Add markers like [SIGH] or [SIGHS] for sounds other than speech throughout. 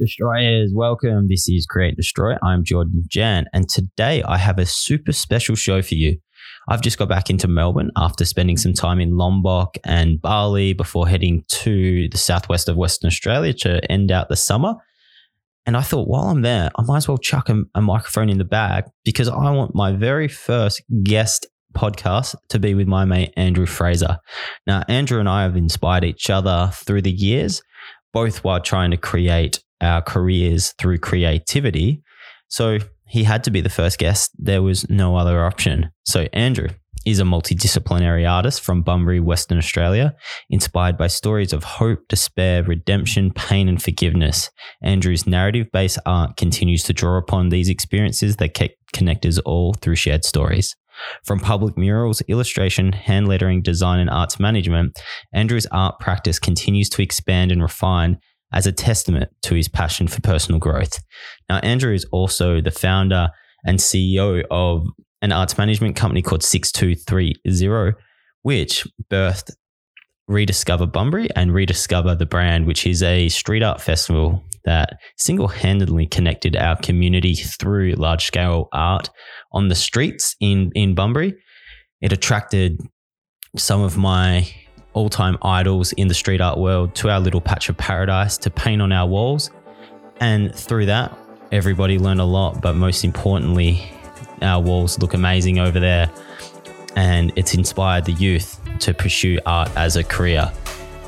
Destroyers, welcome. This is Create Destroy. I'm Jordan Jan, and today I have a super special show for you. I've just got back into Melbourne after spending some time in Lombok and Bali before heading to the southwest of Western Australia to end out the summer. And I thought, while I'm there, I might as well chuck a, a microphone in the bag because I want my very first guest podcast to be with my mate Andrew Fraser. Now, Andrew and I have inspired each other through the years, both while trying to create our careers through creativity. So he had to be the first guest. There was no other option. So Andrew is a multidisciplinary artist from Bunbury, Western Australia, inspired by stories of hope, despair, redemption, pain, and forgiveness. Andrew's narrative based art continues to draw upon these experiences that connect us all through shared stories. From public murals, illustration, hand lettering, design, and arts management, Andrew's art practice continues to expand and refine as a testament to his passion for personal growth. Now, Andrew is also the founder and CEO of an arts management company called 6230, which birthed Rediscover Bunbury and Rediscover the Brand, which is a street art festival that single handedly connected our community through large scale art on the streets in, in Bunbury. It attracted some of my all time idols in the street art world to our little patch of paradise to paint on our walls. And through that, everybody learned a lot. But most importantly, our walls look amazing over there. And it's inspired the youth to pursue art as a career.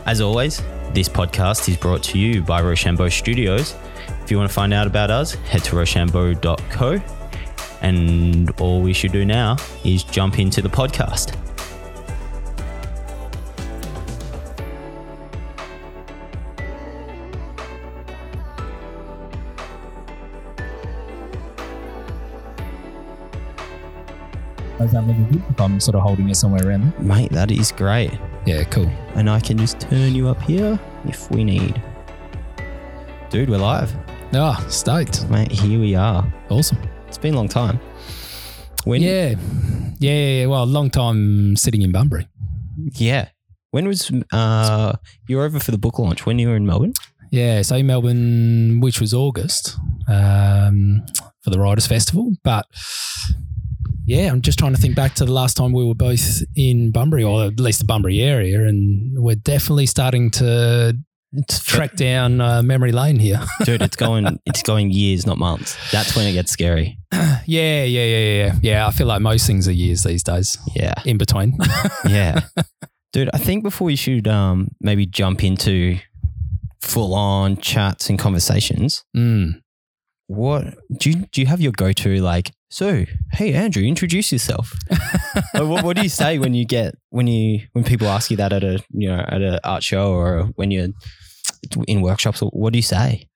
As always, this podcast is brought to you by Rochambeau Studios. If you want to find out about us, head to rochambeau.co. And all we should do now is jump into the podcast. Is that really good if I'm sort of holding it somewhere around there? Mate, that is great. Yeah, cool. And I can just turn you up here if we need. Dude, we're live. Ah, oh, stoked. Mate, here we are. Awesome. It's been a long time. When? Yeah. Yeah, yeah, yeah. Well, a long time sitting in Bunbury. Yeah. When was uh you were over for the book launch when you were in Melbourne? Yeah, so in Melbourne, which was August, um, for the Writers Festival. But yeah, I'm just trying to think back to the last time we were both in Bunbury, or at least the Bunbury area, and we're definitely starting to track down uh, memory lane here, [LAUGHS] dude. It's going, it's going years, not months. That's when it gets scary. [CLEARS THROAT] yeah, yeah, yeah, yeah, yeah. I feel like most things are years these days. Yeah, in between. [LAUGHS] yeah, dude. I think before we should um, maybe jump into full on chats and conversations. Mm. What do you do? You have your go to like so, hey Andrew, introduce yourself. [LAUGHS] what, what, do you say when you get when you when people ask you that at a you know at an art show or when you're in workshops? What do you say?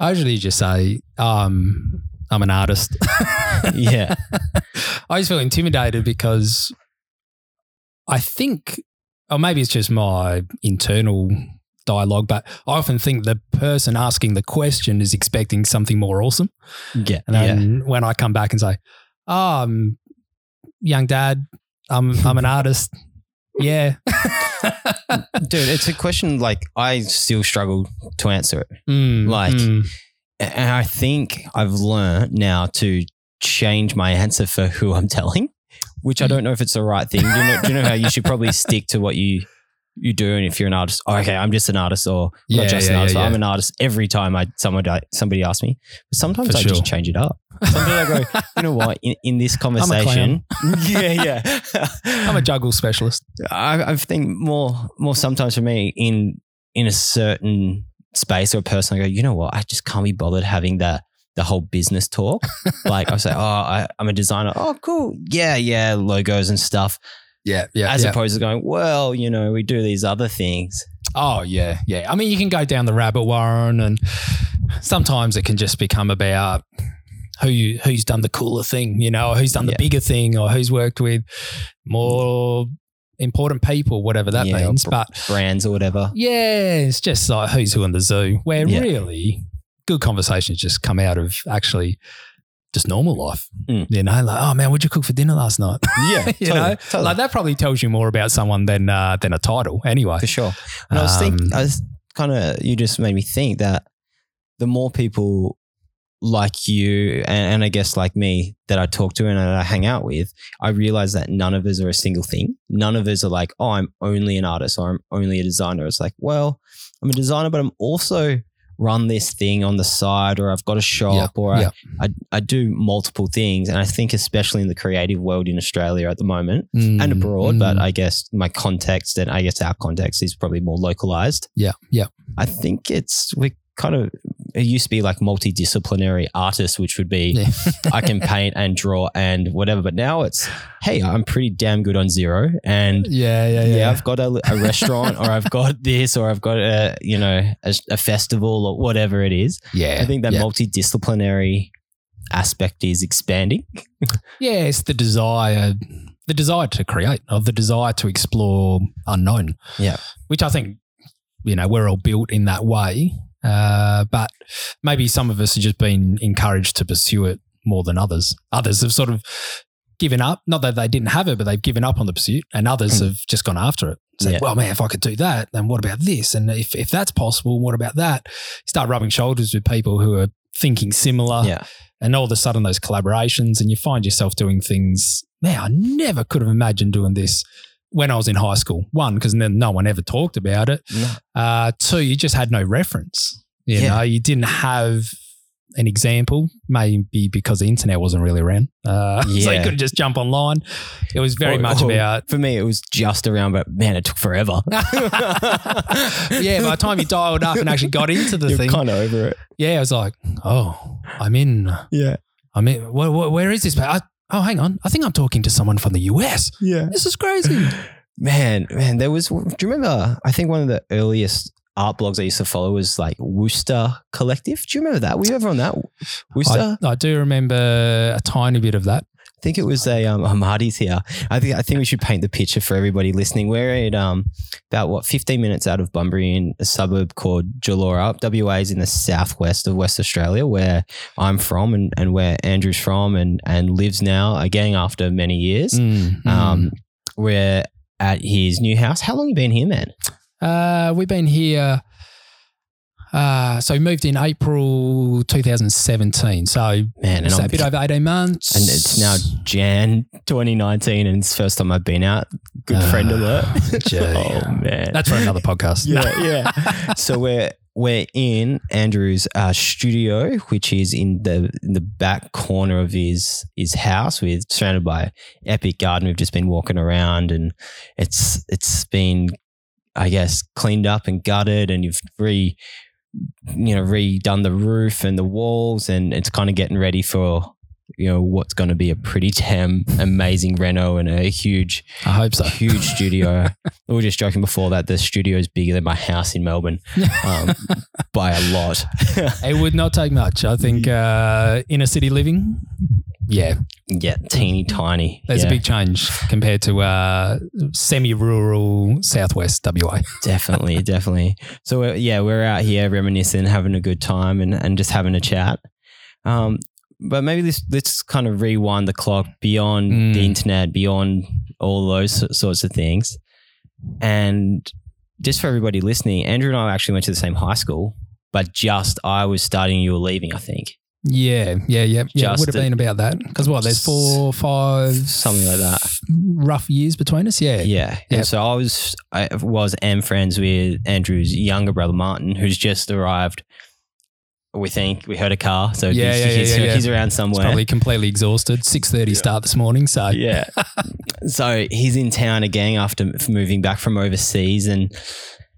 I usually just say, um, "I'm an artist." [LAUGHS] yeah, [LAUGHS] I just feel intimidated because I think, or maybe it's just my internal dialogue, but I often think the person asking the question is expecting something more awesome. Yeah. And then yeah. when I come back and say, Oh, I'm young dad, I'm I'm an [LAUGHS] artist. Yeah. [LAUGHS] Dude, it's a question like I still struggle to answer it. Mm, like mm. and I think I've learned now to change my answer for who I'm telling, which I mm. don't know if it's the right thing. Do you know, do you know how you should probably stick to what you you do and if you're an artist oh, okay i'm just an artist or yeah, not just yeah, an artist yeah, i'm an artist every time i someone somebody asks me. But sometimes For i sure. just change it up. [LAUGHS] Sometimes i go you know what? In, in this [LAUGHS] conversation [LAUGHS] yeah yeah. I'm a juggle specialist. I, I think more more sometimes for me in in a certain space or person i go you know what? I just can't be bothered having that the whole business talk. Like i say oh I, i'm a designer. Oh cool. Yeah yeah logos and stuff yeah, yeah. As yeah. opposed to going, well, you know, we do these other things. Oh yeah, yeah. I mean, you can go down the rabbit warren, and sometimes it can just become about who you, who's done the cooler thing, you know, or who's done the bigger thing, or who's worked with more important people, whatever that yeah, means. But brands or whatever. Yeah, it's just like who's who in the zoo. Where yeah. really good conversations just come out of actually just normal life. Mm. You know, like, oh man, what'd you cook for dinner last night? [LAUGHS] Yeah, [LAUGHS] you totally, know, totally. like that probably tells you more about someone than uh, than a title, anyway. For sure. And um, I was thinking, I was kind of, you just made me think that the more people like you and, and I guess like me that I talk to and that I hang out with, I realize that none of us are a single thing. None of us are like, oh, I'm only an artist or I'm only a designer. It's like, well, I'm a designer, but I'm also run this thing on the side or I've got a shop Yeah, or yeah. I, I, I do multiple things. And I think especially in the creative world in Australia at the moment and Mm, abroad, but mm. I guess my context and I guess our context is probably more localized. yeah, yeah, I think it's we're kind of it used to be like multidisciplinary artists, which would be yeah. [LAUGHS] I can paint and draw and whatever. But now it's hey, I'm pretty damn good on zero, and yeah, yeah, yeah, yeah. I've got a, a restaurant or I've got [LAUGHS] this or I've got a you know a, a festival or whatever it is. yeah. I think that yeah. multidisciplinary aspect is expanding. [LAUGHS] yeah, it's the desire, the desire to create, or the desire to explore unknown. Yeah. which I think you know we're all built in that way. Uh, but maybe some of us have just been encouraged to pursue it more than others. Others have sort of given up. Not that they didn't have it, but they've given up on the pursuit, and others Hmm. have just gone after it. Said, Yeah. "Well, man, if I could do that, then what about this? And if if that's possible, what about that?" start rubbing shoulders with people who are thinking similar yeah, and all of a sudden those collaborations and you find yourself doing things man i never could have imagined doing this when i was in high school one because then no one ever talked about it No. uh, two you just had no reference you Yeah. know you didn't have an example maybe because the internet wasn't really around uh, [LAUGHS] so you couldn't just jump online it was very Or- much or about for me. It was just around, but man, it took forever. [LAUGHS] [LAUGHS] yeah by the time you dialed up and actually got into the You're thing kind of over it. yeah i was like oh i'm in Yeah, in where, where, where is this I, oh hang on i think i'm talking to someone from the us yeah. This is crazy. [LAUGHS] Man, man, there was. Do you remember? I think one of the earliest art blogs I used to follow was like Wooster Collective. Do you remember that? Were you ever on that? Wooster? I, I do remember a tiny bit of that. I think it was a um, oh, here. I think I think we should paint the picture for everybody listening. We're at um about what 15 minutes out of Bunbury in a suburb called Gelorup. WA is in the southwest of West Australia, where I'm from and, and where Andrew's from and and lives now again after many years. Mm, mm. Um, we're at his new house. How long you been here, man? uh, we've been here. Uh, so we moved in April 2017. So Man, and, it's I'm, a bit over 18 months. and it's now Jan 2019, and it's the first time I've been out. Good friend Ah, alert. [LAUGHS] gee. [LAUGHS] oh man, That's for another podcast. yeah, [LAUGHS] yeah. so we're we're in Andrew's uh, studio, which is in the in the back corner of his his house, with surrounded by epic garden. We've just been walking around, and it's it's been, I guess, cleaned up and gutted, and you've re you know redone the roof and the walls, and it's kind of getting ready for. You know what's going to be a pretty damn amazing reno and a huge I hope so. huge studio. [LAUGHS] we were just joking before that the studio is bigger than my house in Melbourne um, [LAUGHS] by a lot. It would not take much. I think uh, inner city living, yeah, yeah, teeny tiny. there's yeah, a big change compared to uh, semi-rural southwest WA. [LAUGHS] definitely, definitely. So uh, yeah, we're out here reminiscing, having a good time, and and just having a chat. Um, but maybe let's let's kind of rewind the clock beyond Mm. the internet, beyond all those sorts of things, and just for everybody listening, Andrew and I actually went to the same high school, but just I was starting, you were leaving, I think. Yeah, yeah, yeah. Yeah, it would have been about that. Because what, there's four, five, Something like that. rough years between us? Yeah. Yeah. Yep. And so I was I was am friends with Andrew's younger brother Martin, who's just arrived. We think we heard a car, so Yeah, he's, yeah, yeah, he's, yeah, yeah. he's around somewhere. probably completely exhausted. 6.30 start this morning. So yeah. [LAUGHS] so he's in town again after moving back from overseas, and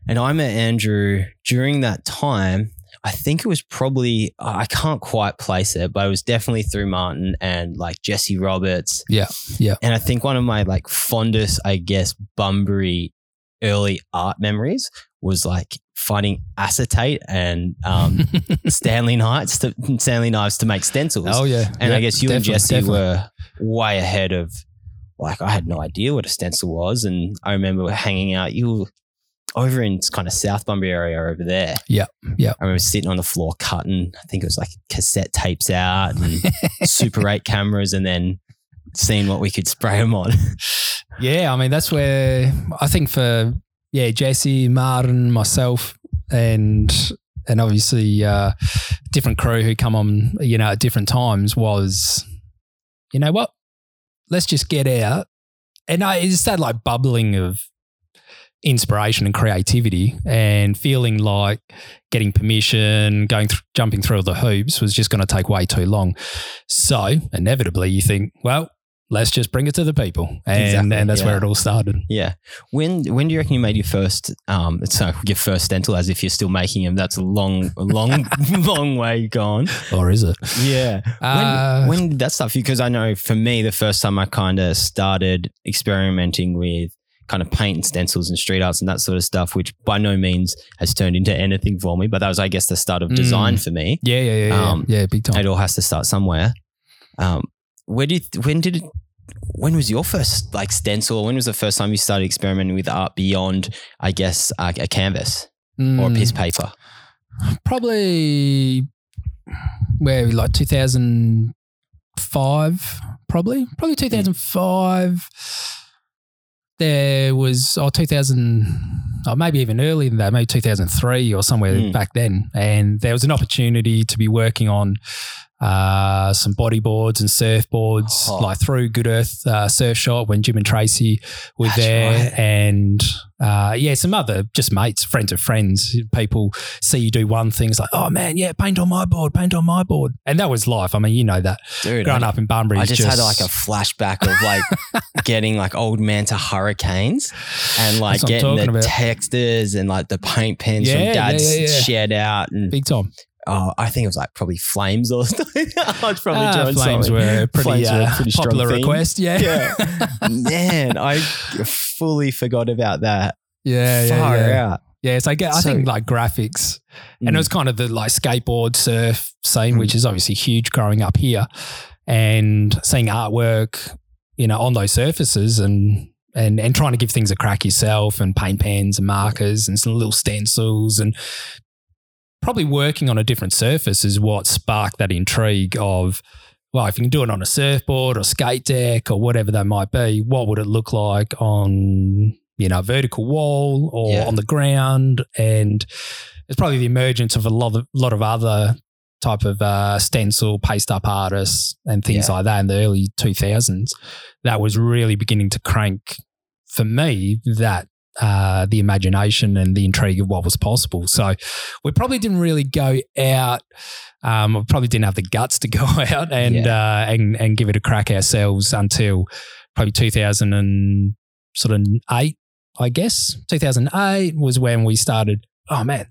and I met Andrew during that time. I think it was probably I can't quite place it, but it was definitely through Martin and like Jesse Roberts. Yeah, yeah. And I think one of my like fondest, I guess, Bunbury early art memories was like finding acetate and um, [LAUGHS] Stanley knives to Stanley knives to make stencils. oh, yeah. and I guess you and Jesse definitely. were way ahead of like I had no idea what a stencil was. And I remember hanging out, you were over in kind of South Bunbury area over there. Yeah, yeah. I remember sitting on the floor cutting, I think it was like cassette tapes out and [LAUGHS] Super 8 cameras and then seeing what we could spray them on. [LAUGHS] Yeah, I mean, that's where I think for, yeah, Jesse, Martin, myself, and and obviously uh, different crew who come on, you know, at different times was, you know what? Let's just get out. And I, it's that like bubbling of inspiration and creativity and feeling like getting permission, going th- jumping through all the hoops was just going to take way too long. So inevitably you think, well, let's just bring it to the people. And, Exactly, and that's yeah. where it all started. Yeah. When when do you reckon you made your first um so your first dental as if you're still making them? That's a long long [LAUGHS] long way gone. Or is it? Yeah. Uh, when when did that stuff? Because I know for me the first time I kind of started experimenting with kind of paint and stencils and street arts and that sort of stuff, which by no means has turned into anything for me, but that was I guess the start of Mm. design for me. Yeah, yeah, yeah. Yeah, Um, yeah big time. It all has to start somewhere. Um, where did when did when was your first like stencil? When was the first time you started experimenting with art beyond, I guess, uh, a canvas or a Mm, piece of paper? Probably where like 2005, probably. Probably 2005. There was, oh, 2000, or maybe even earlier than that, maybe 2003 or somewhere Mm. back then. And there was an opportunity to be working on uh, some bodyboards and surfboards, Oh. like through Good Earth uh, Surf Shop when Jim and Tracy were That's there, right. and uh, yeah, some other just mates, friends of friends. People see you do one thing, it's like, oh man, yeah, paint on my board, paint on my board, and that was life. I mean, you know that Dude, growing I, up in Bunbury, I is just, had like a flashback of like [LAUGHS] getting like old man to hurricanes and like That's getting the about. textures and like the paint pens Yeah, from dad's yeah, yeah. shed out and big time. Oh, I think it was like probably flames or [LAUGHS] something. I was probably Ah, flames something. were a pretty, Flames were uh, pretty popular request. Yeah, Yeah. [LAUGHS] Man, I fully forgot about that. yeah, yeah, Far yeah. out. Yeah, so I, get, I So- think like graphics, and Mm. it was kind of the like skateboard surf scene, Mm. which is obviously huge growing up here, and seeing artwork, you know, on those surfaces and. And, and trying to give things a crack yourself and paint pens and markers and some little stencils and probably working on a different surface is what sparked that intrigue of well if you can do it on a surfboard or skate deck or whatever that might be what would it look like on you know a vertical wall or Yeah. on the ground and it's probably the emergence of a lot of lot of other type of uh, stencil paste up artists and things Yeah. like that in the early 2000s that was really beginning to crank for me that uh, the imagination and the intrigue of what was possible. So we probably didn't really go out. Um, we probably didn't have the guts to [LAUGHS] go out and uh, and and give it a crack ourselves until probably 2000 and sort of eight, I guess. 2008 was when we started. Oh man.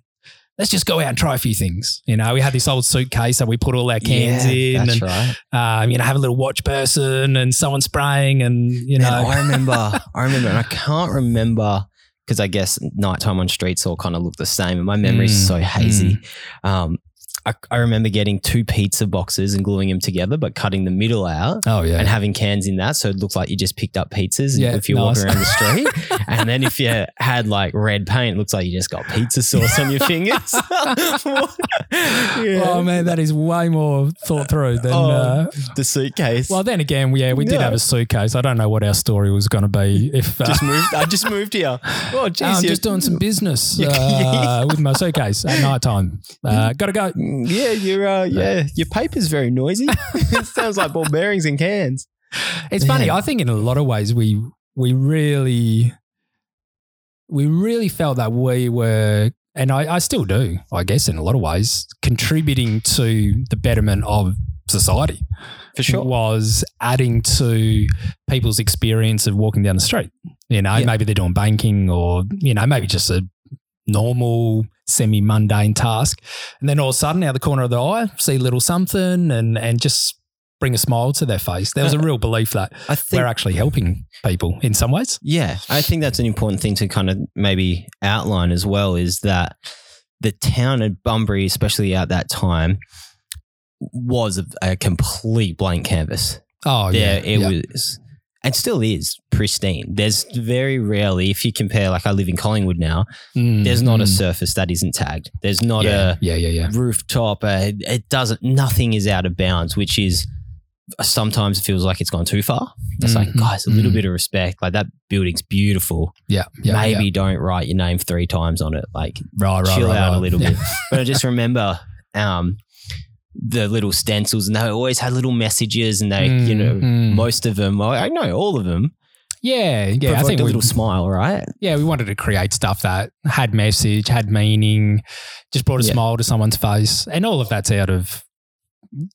Let's just go out and try a few things. You know, we had this old suitcase that we put all our cans yeah, in, That's and right. um, you know, have a little watch person and someone spraying, and you know, Man, I remember, [LAUGHS] I remember, and I can't remember because I guess nighttime on streets all kind of look the same, and my memory's Mm, so hazy. Um, I, I remember getting two pizza boxes and gluing them together, but cutting the middle out. oh yeah, And having cans in that, so it looked like you just picked up pizzas Yeah, if you're nice. walking around the street. [LAUGHS] and then if you had like red paint, it looks like you just got pizza sauce on your fingers. [LAUGHS] [LAUGHS] yeah. Oh man, that is way more thought through than. Oh, uh, the suitcase. well, then again, yeah, we did Yeah. have a suitcase. I don't know what our story was going to be if. Uh, just moved. I just moved here. Oh, geez, I'm just doing some business uh, with my suitcase at night time. Uh, gotta go. Yeah, you're. Uh, [LAUGHS] yeah, your paper's very noisy. [LAUGHS] it sounds like ball bearings and cans. It's funny. I think in a lot of ways we we really we really felt that we were, and I, I still do, I guess, in a lot of ways, contributing to the betterment of society. For sure. was adding to people's experience of walking down the street. You know, Yeah. maybe they're doing banking or, you know, maybe just a normal, semi mundane task. And then all of a sudden, out of the corner of the eye, see a little something and, and just bring a smile to their face. There was a real belief that I think. we're actually helping people in some ways. Yeah, I think that's an important thing to kind of maybe outline as well is that the town of Bunbury, especially at that time, was a, a complete blank canvas. Oh, there yeah. it yeah. was and still is pristine there's very rarely if you compare like i live in collingwood now Mm, there's not a mm. surface that isn't tagged there's not yeah, a yeah, yeah, yeah. rooftop uh, it doesn't nothing is out of bounds which is sometimes it feels like it's gone too far. It's like, Mhm. guys, a little Mm. bit of respect. Like that building's beautiful. Yeah, yeah, Maybe yeah. don't write your name three times on it. Like right, right, chill right, out right. a little Yeah. bit. [LAUGHS] But I just remember um, the little stencils, and they always had little messages, and they, you Mm, know, mm. most of them, I know all of them, Yeah, yeah. I think a we, little smile, right? yeah, we wanted to create stuff that had message, had meaning, just brought a Yeah. smile to someone's face, and all of that's out of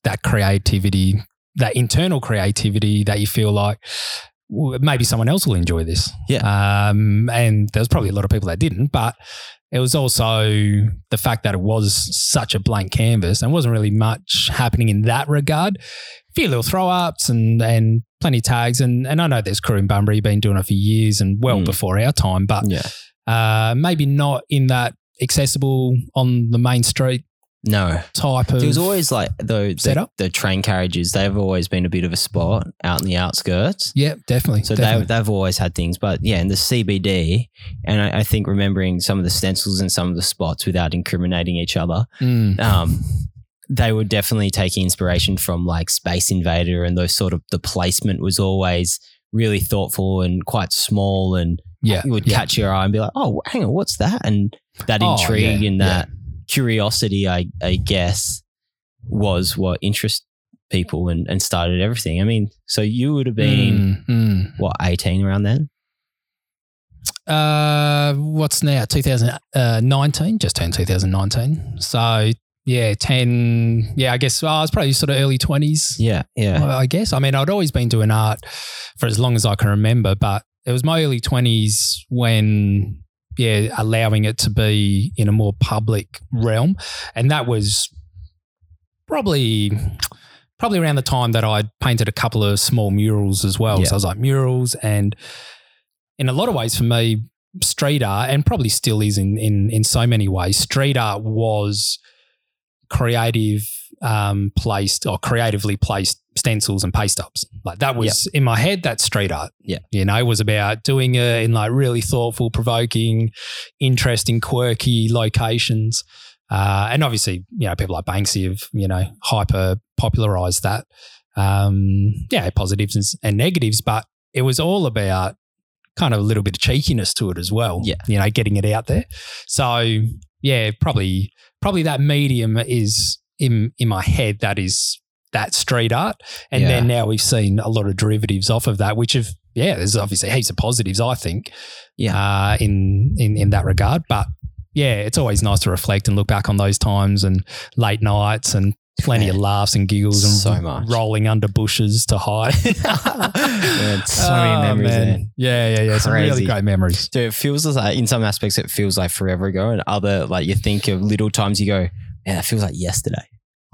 that creativity, that internal creativity that you feel like "Well, maybe someone else will enjoy this. Yeah. Um, and there was probably a lot of people that didn't, but it was also the fact that it was such a blank canvas and wasn't really much happening in that regard. A few little throw ups and and plenty of tags and and I know there's crew in Bunbury been doing it for years and well Mm. before our time, but Yeah. uh, maybe not in that accessible on the main street No. type of There was always like the, the, setup. the train carriages, they've always been a bit of a spot out in the outskirts. yeah, definitely. So definitely. they, they've always had things, but yeah, in the CBD, and I, I think remembering some of the stencils and some of the spots without incriminating each other, Mm. um, they were definitely taking inspiration from like Space Invader and those sort of the placement was always really thoughtful and quite small, and yeah, you would yeah. catch your eye and be like, "Oh, hang on, what's that?" And that Oh, intrigue yeah, and yeah. Curiosity, I, I guess, was what interested people and, and started everything. I mean, so you would have been Mm, mm. what eighteen around then? Uh, what's now? 2019, just turned 2019. So yeah, 10. Yeah, I guess well, I was probably sort of early 20s. Yeah, yeah, I guess. I mean, I'd always been doing art for as long as I can remember, but it was my early 20s when, yeah, allowing it to be in a more public realm. And that was probably. Probably around the time that I'd painted a couple of small murals as well. Yeah. So I was like murals, and in a lot of ways, for me, street art, and probably still is in in in so many ways, street art was creative um, placed or creatively placed stencils and paste ups. Like that was in my head, that's street art. Yeah. You know, was about doing it in like really thoughtful, provoking, interesting, quirky locations. Uh, and obviously, you know, people like Banksy have, you know, hyper popularized that. Um, yeah, positives and, and negatives, but it was all about kind of a little bit of cheekiness to it as well. Yeah. You know, getting it out there. So yeah, probably probably that medium is in in my head that is that street art. And Yeah. then now we've seen a lot of derivatives off of that, which have yeah, there's obviously heaps of positives, I think. Yeah. Uh, in in in that regard. But yeah, it's always nice to reflect and look back on those times and late nights and plenty of laughs and giggles and So much. rolling under bushes to hide. Man, so many [LAUGHS] Oh, memories man. Yeah, yeah, yeah. Some really great memories. Dude, it feels like in some aspects it feels like forever ago, and other like you think of little times you go, man, that feels like yesterday.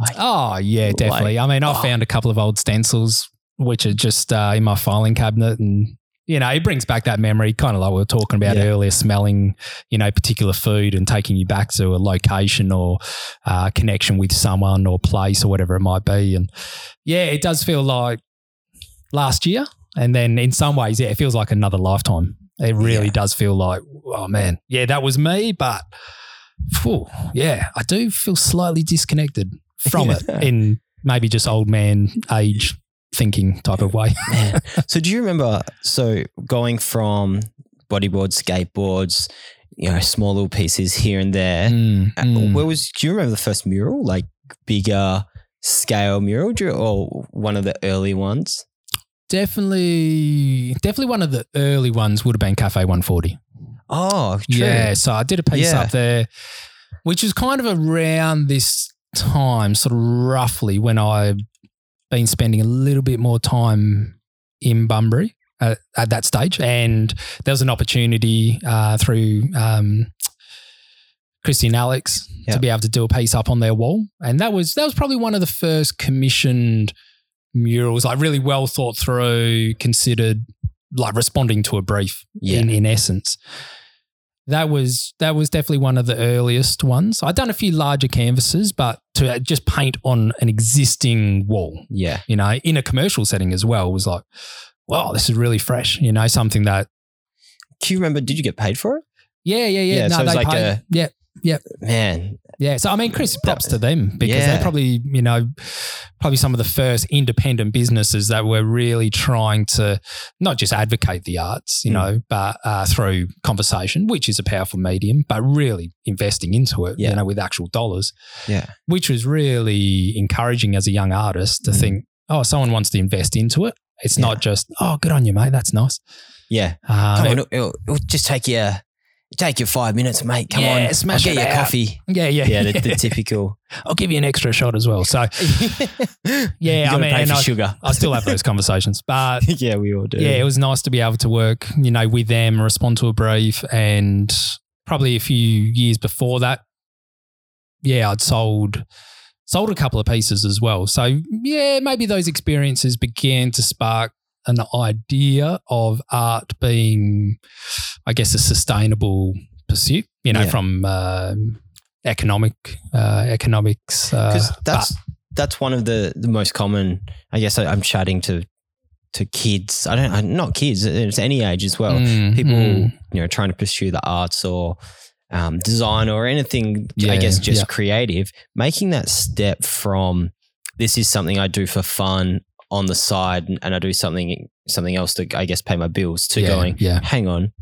Like, Oh, yeah, Like, definitely. I mean, I oh. found a couple of old stencils which are just uh, in my filing cabinet and you know, it brings back that memory, kind of like we were talking about Yeah. earlier, smelling, you know, particular food and taking you back to a location or uh, connection with someone or place or whatever it might be. And yeah, it does feel like last year. And then in some ways, yeah, it feels like another lifetime. It really Yeah. does feel like, oh man, yeah, that was me. But phew, yeah, I do feel slightly disconnected from it in maybe just old man age thinking type of way. so do you remember? So going from bodyboards, skateboards, you know, small little pieces here and there. Mm, Uh, mm. Where was? Do you remember the first mural, like bigger scale mural, do you, or one of the early ones? Definitely, definitely one of the early ones would have been Cafe 140. Oh, true. Yeah, so I did a piece Yeah. up there, which was kind of around this time, sort of roughly when I've been spending a little bit more time in Bunbury at, at that stage, and there was an opportunity uh, through um, Christy and Alex Yeah. to be able to do a piece up on their wall, and that was that was probably one of the first commissioned murals, like really well thought through, considered, like responding to a brief Yeah. in in essence. That was that was definitely one of the earliest ones. I'd done a few larger canvases, but to just paint on an existing wall, Yeah. you know, in a commercial setting as well, was like, wow, this is really fresh. You know, something that Do you remember? Did you get paid for it? yeah, yeah, yeah. Yeah, no, so it's they like paid. a- yeah, Man, Yeah. So I mean, Chris, props to them because Yeah. they're probably, you know, probably some of the first independent businesses that were really trying to not just advocate the arts, you Mm. know, but uh, through conversation, which is a powerful medium, but really investing into it, Yeah. you know, with actual dollars, Yeah. which was really encouraging as a young artist to Mm. think, oh, someone wants to invest into it. It's Yeah. not just, oh, good on you, mate. That's nice. Yeah. Um, on, it- it'll just take you take your five minutes, mate. Come Yeah, on, smash I'll get it you out. coffee. yeah, yeah, Yeah, the, the [LAUGHS] typical. I'll give you an extra shot as well. So [LAUGHS] yeah, Yeah, I mean, pay and for I- sugar. I still have those conversations, but [LAUGHS] yeah, we all do. yeah, it was nice to be able to work, you know, with them, respond to a brief, and probably a few years before that, yeah, I'd sold sold a couple of pieces as well. So yeah, maybe those experiences began to spark an idea of art being, I guess, a sustainable pursuit. You know, Yeah. from um economic uh, economics. because Uh, that's that's one of the the most common. I guess I, I'm chatting to to kids. I don't, I, not kids. It's any age as well. Mm, People, mm. you know, trying to pursue the arts or um, design or anything. I guess just yeah. creative. Making that step from this is something I do for fun on the side, and, and I do something something else to I guess pay my bills. To yeah, going, yeah. hang on.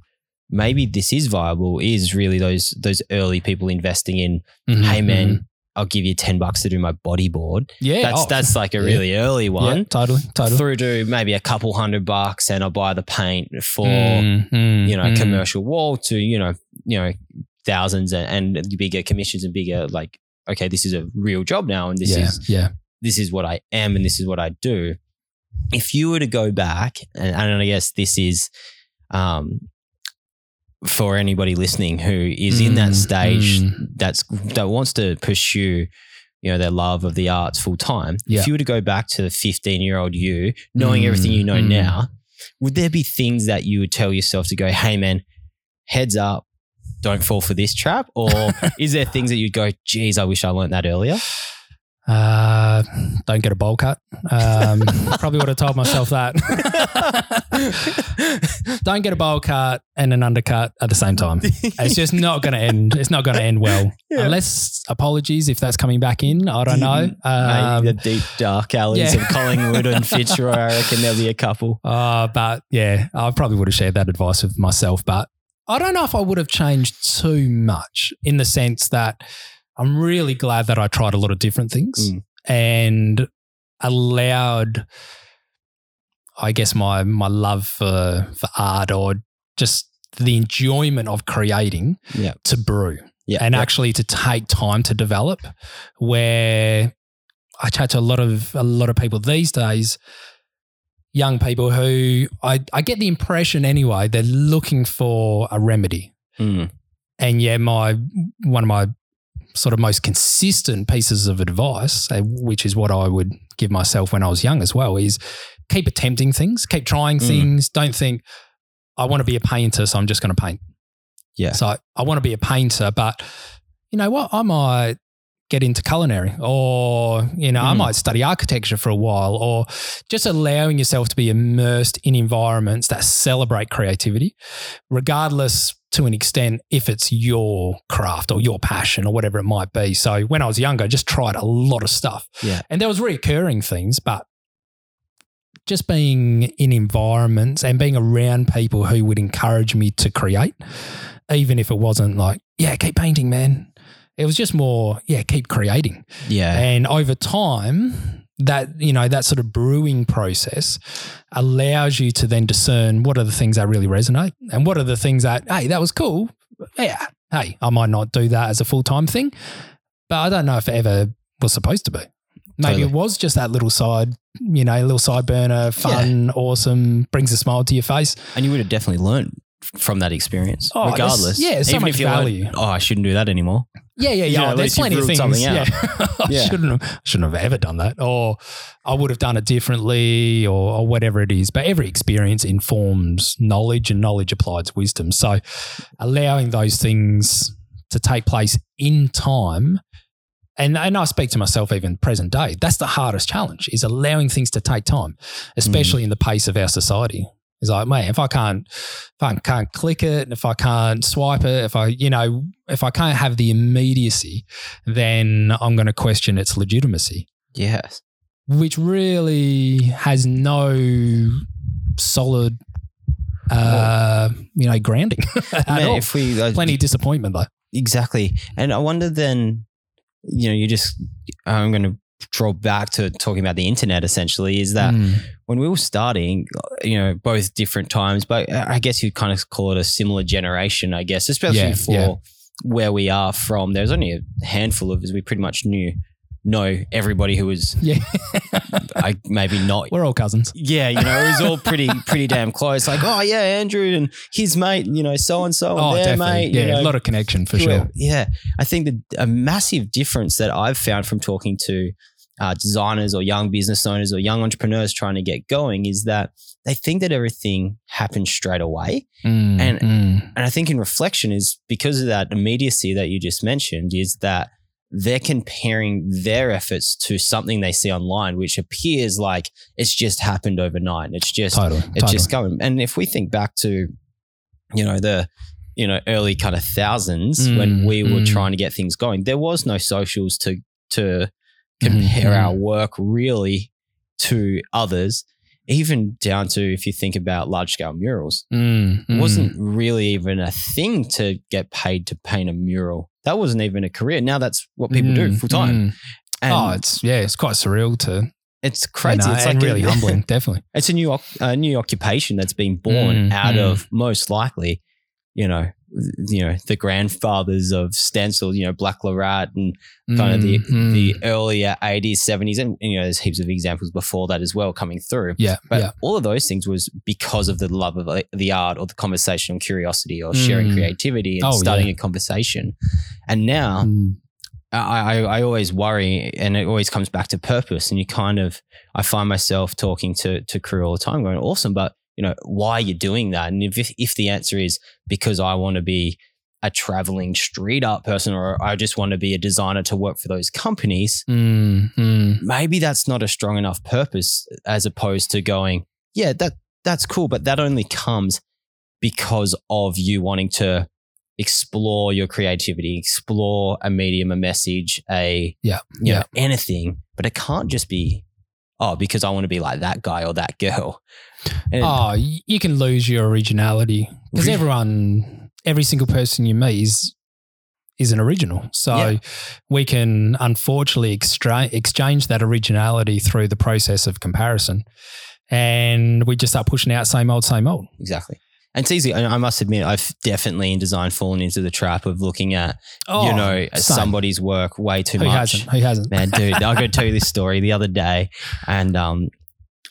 Maybe this is viable. Is really those those early people investing in. Mhm, Hey man, mhm. I'll give you ten bucks to do my bodyboard. Yeah, That's oh, that's like a yeah. really early one. Yeah, totally, totally. Through to maybe a couple hundred bucks, and I'll buy the paint for Mm, mm, you know mm. commercial wall to you know you know thousands and, and bigger commissions and bigger like okay this is a real job now and this yeah, is yeah. This is what I am and this is what I do. If you were to go back, and, and I guess this is um, for anybody listening who is in that Mm, stage mm. that's that wants to pursue, you know, their love of the arts full time. Yeah. If you were to go back to the fifteen-year-old you, knowing Mm, everything you know mm. now, would there be things that you would tell yourself to go, "Hey, man, heads up." Don't fall for this trap, or [LAUGHS] is there things that you'd go, "Geez, I wish I learned that earlier"? Uh, don't get a bowl cut. Um, [LAUGHS] probably would have told myself that. [LAUGHS] don't get a bowl cut and an undercut at the same time. It's just not going to end. It's not going to end well. Yeah. Unless apologies if that's coming back in. I don't know. [LAUGHS] Um, Maybe the deep dark alleys yeah. of Collingwood and Fitzroy. I reckon there'll be a couple. Uh, but yeah, I probably would have shared that advice with myself. But I don't know if I would have changed too much in the sense that I'm really glad that I tried a lot of different things Mm. and allowed, I guess, my my love for for art or just the enjoyment of creating Yeah. to brew Yeah. and yeah. actually to take time to develop where I chat to a lot of a lot of people these days young people who I, I get the impression anyway they're looking for a remedy Mm. and yeah my one of my sort of most consistent pieces of advice uh, which is what I would give myself when I was young as well is keep attempting things keep trying Mm. things don't think I want to be a painter so I'm just going to paint Yeah. so I, I want to be a painter, but you know what? I might get into culinary or, you know, I Mhm. might study architecture for a while or just allowing yourself to be immersed in environments that celebrate creativity, regardless to an extent if it's your craft or your passion or whatever it might be. So when I was younger, I just tried a lot of stuff. Yeah. And there was recurring things, but just being in environments and being around people who would encourage me to create, even if it wasn't like, yeah, keep painting, man. It was just more, yeah, keep creating. Yeah. And over time, that, you know, that sort of brewing process allows you to then discern what are the things that really resonate and what are the things that, hey, that was cool. Yeah. Hey, I might not do that as a full time thing, but I don't know if it ever was supposed to be. Maybe Totally. it was just that little side, you know, a little side burner, fun, awesome, brings a smile to your face. And you would have definitely learned from that experience, Oh, regardless. yeah, so Even much if you value. oh, I shouldn't do that anymore. Yeah, yeah, You yeah. know, at There's plenty of things. Yeah. [LAUGHS] I Yeah. shouldn't have, shouldn't have ever done that, or I would have done it differently, or, or whatever it is. But every experience informs knowledge, and knowledge applies wisdom. So, allowing those things to take place in time. And, and I speak to myself even present day. That's the hardest challenge is allowing things to take time, mm. especially in the pace of our society. It's like, man, if I can't, if I can't click it, if I can't swipe it, if I, you know, if I can't have the immediacy, then I'm going to question its legitimacy, Yes. which really has no solid, uh, you know, grounding [LAUGHS] at Man, all. if we uh, Plenty of disappointment though. exactly, and I wonder then, you know, you just I'm going to draw back to talking about the internet. Essentially, is that Mm. when we were starting, you know, both different times, but I guess you'd kind of call it a similar generation, I guess, especially Yeah, for yeah. where we are from. There's only a handful of us. We pretty much knew know everybody who was Yeah, [LAUGHS] I maybe not we're all cousins. yeah, you know, it was all pretty [LAUGHS] pretty damn close. Like, oh yeah, Andrew and his mate, you know, so and so and Oh, their definitely. mate. yeah, you know, a lot of connection for sure. Yeah, I think the a massive difference that I've found from talking to uh, designers or young business owners or young entrepreneurs trying to get going is that they think that everything happens straight away. Mm, And- mm. And I think in reflection is because of that immediacy that you just mentioned, is that they're comparing their efforts to something they see online, which appears like it's just happened overnight. It's just totally, it's totally. just going. And if we think back to, you know, the you know early kind of thousands when Mm, we were mm. trying to get things going, there was no socials to to compare Mhm, our work really to others. Even down to if you think about large scale murals, Mm, mm. wasn't really even a thing to get paid to paint a mural. That wasn't even a career. Now that's what people do Mm, full time. mm. And oh, it's yeah, it's quite surreal to it's crazy. know, it's like really a, [LAUGHS] humbling, definitely. It's a new a new occupation that's been born Mm, out mm. of most likely, you know, you know the grandfathers of stencil, you know, Blek le Rat and kind of the Mm, mm. the earlier eighties, seventies, and you know, there's heaps of examples before that as well coming through. yeah, But yeah, all of those things was because of the love of the art or the conversational curiosity or sharing Mm. creativity and Oh, starting yeah. a conversation. And now Mm, I, I, I always worry, and it always comes back to purpose. And you kind of, I find myself talking to to crew all the time, going, "Awesome, but you know, why you're you doing that?" And if if the answer is because I want to be a traveling street art person, or I just want to be a designer to work for those companies, mm, mm. maybe that's not a strong enough purpose, as opposed to going, "Yeah, that that's cool," but that only comes because of you wanting to explore your creativity, explore a medium, a message, a Yeah, you know, yeah. anything. But it can't just be, oh, because I want to be like that guy or that girl. And Oh, you can lose your originality because everyone, every single person you meet is is an original. So Yeah. we can unfortunately extra- exchange that originality through the process of comparison, and we just start pushing out same old, same old. exactly. And it's easy. I I must admit, I've definitely in design fallen into the trap of looking at, Oh, you know, same. somebody's work way too Who much. hasn't? Who hasn't? Man, dude, going to tell you this [LAUGHS] story the other day, and um,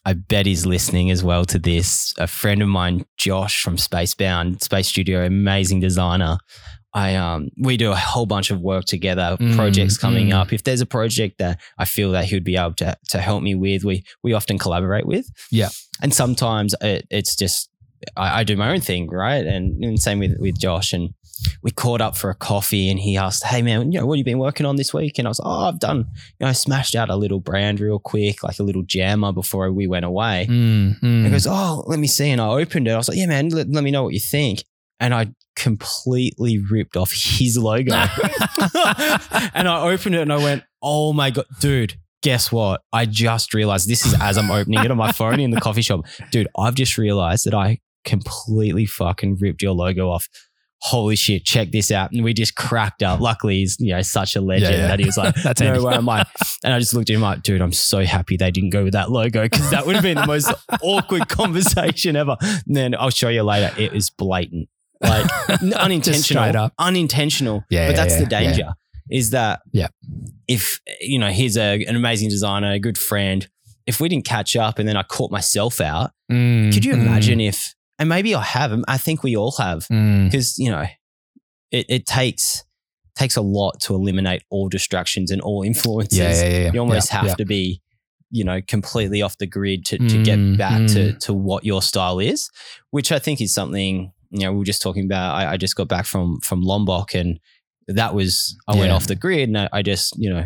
I bet he's listening as well to this. A friend of mine, Josh from Spacebound Space Studio, amazing designer. I um, we do a whole bunch of work together. Mm, projects coming mm. up. If there's a project that I feel that he would be able to to help me with, we we often collaborate with. Yeah. and sometimes it, it's just I, I do my own thing, right? And, and same with with Josh and we caught up for a coffee and he asked, Hey man, you know, what have you been working on this week? And I was Oh, I've done, you know, I smashed out a little brand real quick, like a little jammer before we went away. Mm, mm. He goes, Oh, let me see. And I opened it. I was like, Yeah, man, let, let me know what you think. And I completely ripped off his logo. [LAUGHS] [LAUGHS] and I opened it and I went, Oh my God, dude. Guess what? I just realized this is as I'm opening it on my phone in the coffee shop. Dude, I've just realized that I completely fucking ripped your logo off. Holy shit, check this out. And we just cracked up. Luckily, he's you know such a legend Yeah, yeah. that he was like, [LAUGHS] That's no handy. way am I. And I just looked at him like, dude, I'm so happy they didn't go with that logo because that would have been the most [LAUGHS] awkward conversation ever. And then I'll show you later. It is blatant. Like [LAUGHS] unintentional. Unintentional. Yeah, but that's yeah, the danger is that Yeah. if, you know, he's a, an amazing designer, a good friend. If we didn't catch up and then I caught myself out, Mm, could you mm, imagine if, and maybe I have, I think we all have, mm. because, you know, it, it takes, takes a lot to eliminate all distractions and all influences Yeah, yeah, yeah, yeah. you almost Yeah, have yeah. to be you know completely off the grid to, to get Mm, back to mm. to what your style is which i think is something you know we were just talking about i, I just got back from from lombok and that was i went off the grid and I, I just you know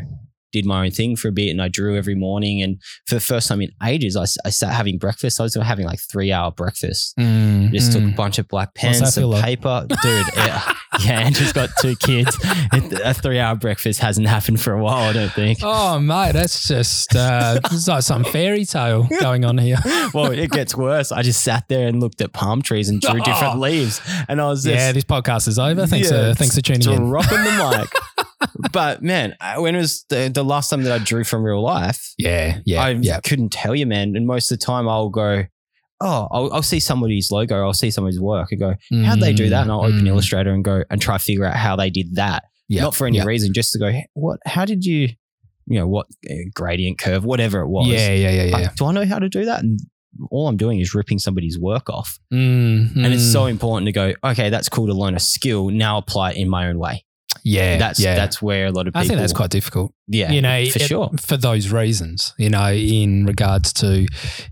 did my own thing for a bit and I drew every morning. And for the first time in ages, I sat having breakfast. I was having like three hour breakfast. Mm, Just took a mm. bunch of black pens, some feel like? paper. Dude, [LAUGHS] yeah, yeah, Andrew's got two kids. a three hour breakfast hasn't happened for a while, I don't think. Oh, mate, that's just uh, it's like some fairy tale going on here. [LAUGHS] Well, it gets worse. I just sat there and looked at palm trees and drew different Oh. leaves. And I was just yeah, this podcast is over. Thanks, Yeah, for, thanks for tuning in. dropping the mic. [LAUGHS] but man, I- when it was the, the last time that I drew from real life, Yeah, yeah, I yeah. couldn't tell you, man. And most of the time, I'll go, oh, I'll, I'll see somebody's logo, I'll see somebody's work, and go, how'd they do that? And I'll open Mm, Illustrator and go and try to figure out how they did that. Yeah, Not for any yeah. reason, just to go, what? How did you, you know, what uh, gradient curve, whatever it was. Yeah, yeah, yeah, yeah. Like, do I know how to do that? And all I'm doing is ripping somebody's work off. Mm, And it's mm. so important to go, okay, that's cool to learn a skill. Now apply it in my own way. Yeah, That's yeah. that's where a lot of people. I think that's quite difficult. yeah, you know, for it- sure. for those reasons, you know, in regards to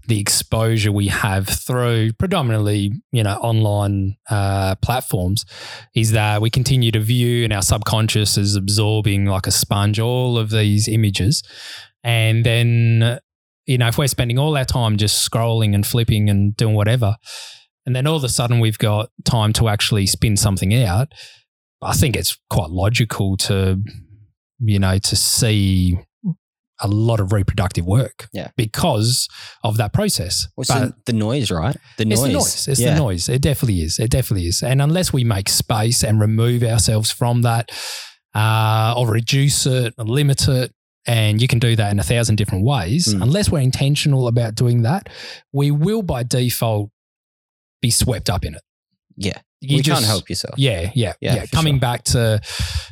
the exposure we have through predominantly, you know, online uh, platforms, is that we continue to view and our subconscious is absorbing like a sponge all of these images. And then, you know, if we're spending all our time just scrolling and flipping and doing whatever, and then all of a sudden we've got time to actually spin something out, I think it's quite logical to, you know, to see a lot of reproductive work. Yeah. Because of that process. Well, But the noise, right? The noise. it's the noise. It's yeah. the noise. It definitely is. It definitely is. And unless we make space and remove ourselves from that, uh, or reduce it, or limit it, and you can do that in a thousand different ways. Mm. Unless we're intentional about doing that, we will by default be swept up in it. Yeah. You you just- can't help yourself. Yeah, yeah, Yeah, yeah. Coming sure. back to,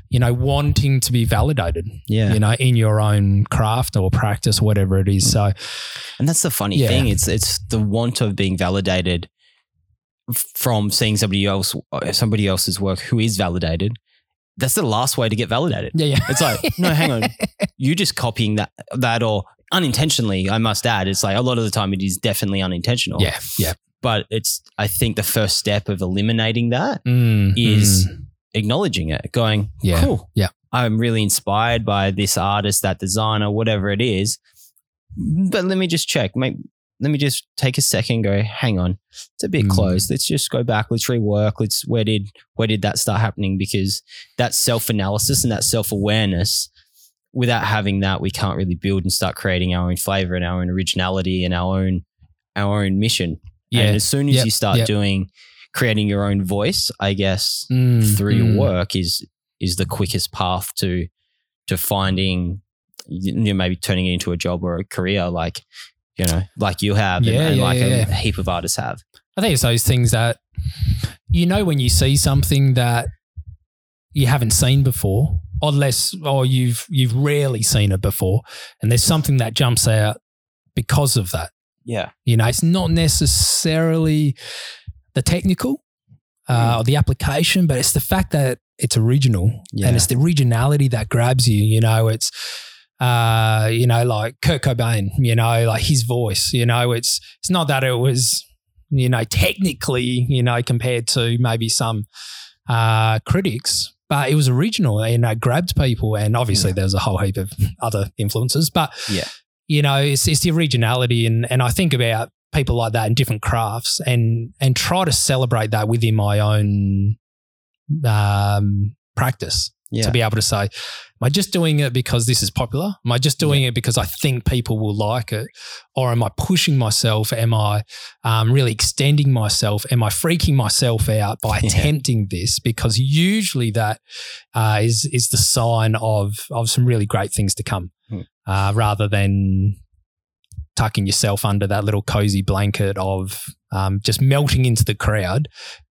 you know, wanting to be validated, Yeah. you know, in your own craft or practice, whatever it Mm. So, And that's the funny Yeah. thing. It's it's the want of being validated from seeing somebody else uh, somebody else's work who is validated. That's the last way to get validated. yeah, yeah. It's like, no, hang on. [LAUGHS] You just copying that that or unintentionally, I must add. It's like a lot of the time it is definitely unintentional. yeah, yeah. But it's I think the first step of eliminating that Mm, is mm. acknowledging it, going, Yeah. cool. Yeah. I'm really inspired by this artist, that designer, whatever it is. But let me just check. Make, let me just take a second. Go, hang on, it's a bit Mm. close. Let's just go back. Let's rework. Let's where did where did that start happening? Because that self analysis and that self awareness. Without having that, we can't really build and start creating our own flavor and our own originality and our own our own mission. Yeah. And as soon as Yep. you start Yep. doing creating your own voice, I guess Mm, through mm. your work is is the quickest path to to finding you know maybe turning it into a job or a career like you know like you have and- Yeah, and, yeah, like yeah, a, heap of artists have I think it's those things that you know when you see something that you haven't seen before, unless or you've you've rarely seen it before, and there's something that jumps out because of that. Yeah You know, it's not necessarily the technical uh, or the application, but it's the fact that it's original Yeah. and it's the originality that grabs you. You know, it's uh, you know, like Kurt Cobain. You know, like his voice. You know, it's it's not that it was you know technically you know compared to maybe some uh, critics. But it was original and it grabbed people, and obviously Yeah. there was a whole heap of other influences. But Yeah. You know, it's, it's the originality, and and I think about people like that in different crafts, and and try to celebrate that within my own um, practice yeah to be able to say, am I just doing it because this is popular? Am I just doing it because I think people will like it? Or am I pushing myself? Am I um, really extending myself? Am I freaking myself out by [LAUGHS] Yeah. attempting this? Because usually that uh, is is the sign of of some really great things to come, Hmm. Uh, rather than tucking yourself under that little cozy blanket of um, just melting into the crowd.